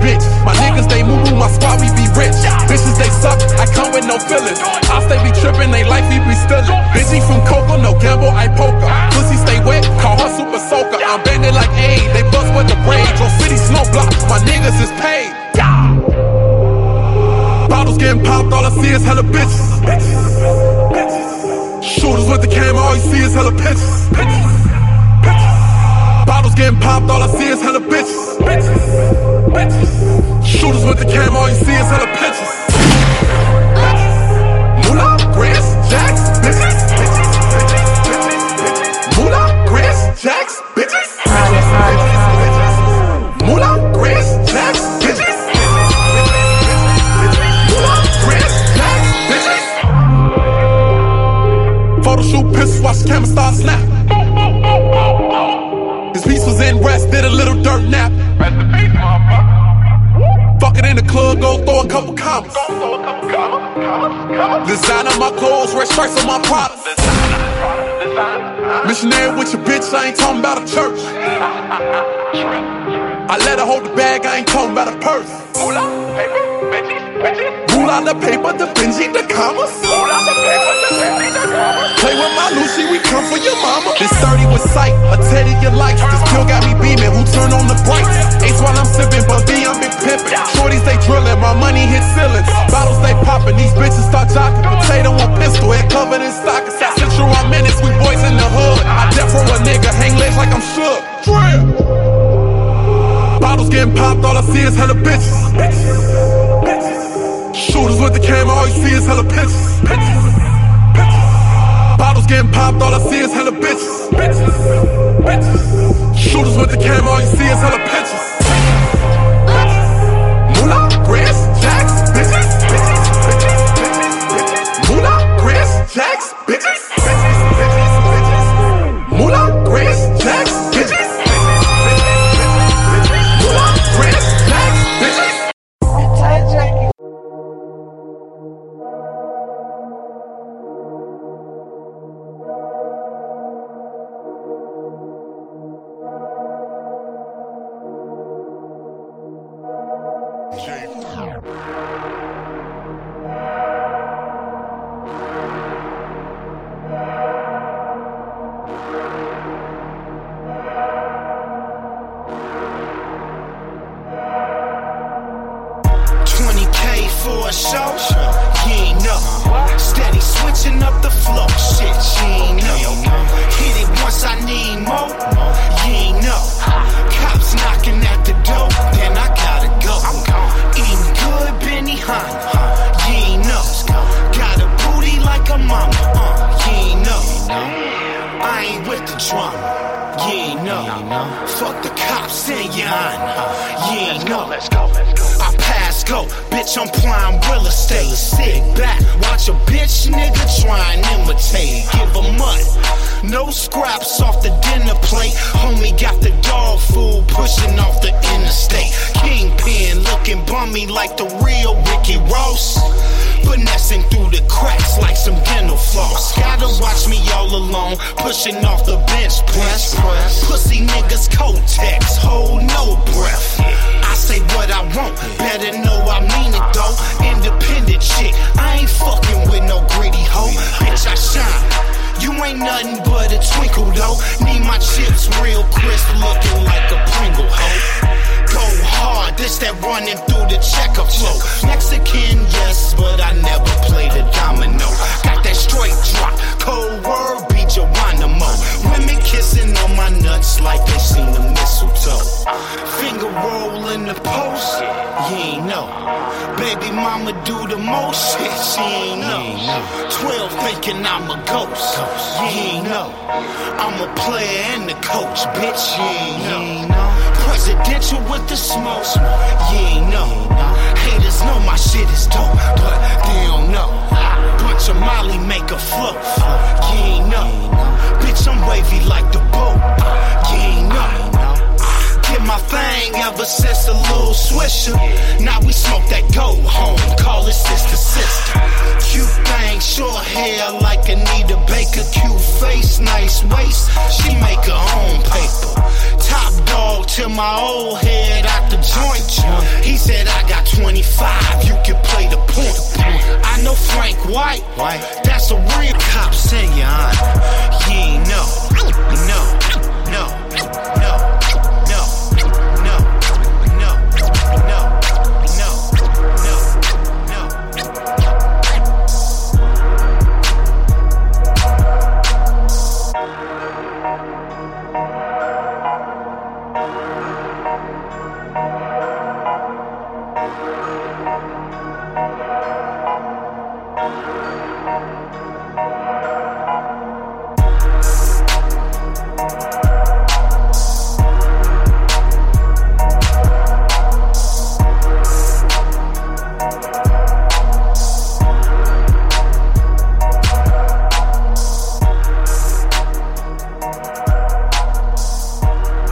Finessing through the cracks like some dental floss. Gotta watch me all alone, pushing off the bench press. Press. Pussy niggas Kotex, hold no breath. I say what I want, better know I mean it though. Independent shit, I ain't fucking with no greedy hoe. Bitch, I shine. You ain't nothing but a twinkle though. Need my chips real crisp, looking like a Pringle hoe. Go hard, this that running through the checker flow. Mexican, yes, but I never played a domino. Got that straight drop, cold word, beat Geronimo. Women kissing on my nuts like they seen the mistletoe. Finger roll in the post, you ain't know. Baby mama do the most shit, she ain't know. Twelve thinking I'm a ghost, you ain't know. I'm a player and the coach, bitch, you ain't know. Presidential with the smoke, you ain't know. Haters know my shit is dope, but they don't know. Bunch of Molly make a float, you ain't know. Bitch, I'm wavy like the boat, you ain't know. My thing ever since a little swisher. Now we smoke that go home, call it sister sister. Cute thing, short hair like Anita Baker. Cute face, nice waist. She make her own paper. Top dog till my old head out the joint. He said I got 25, you can play the point. I know Frank White, that's a real cop, send you ain't know.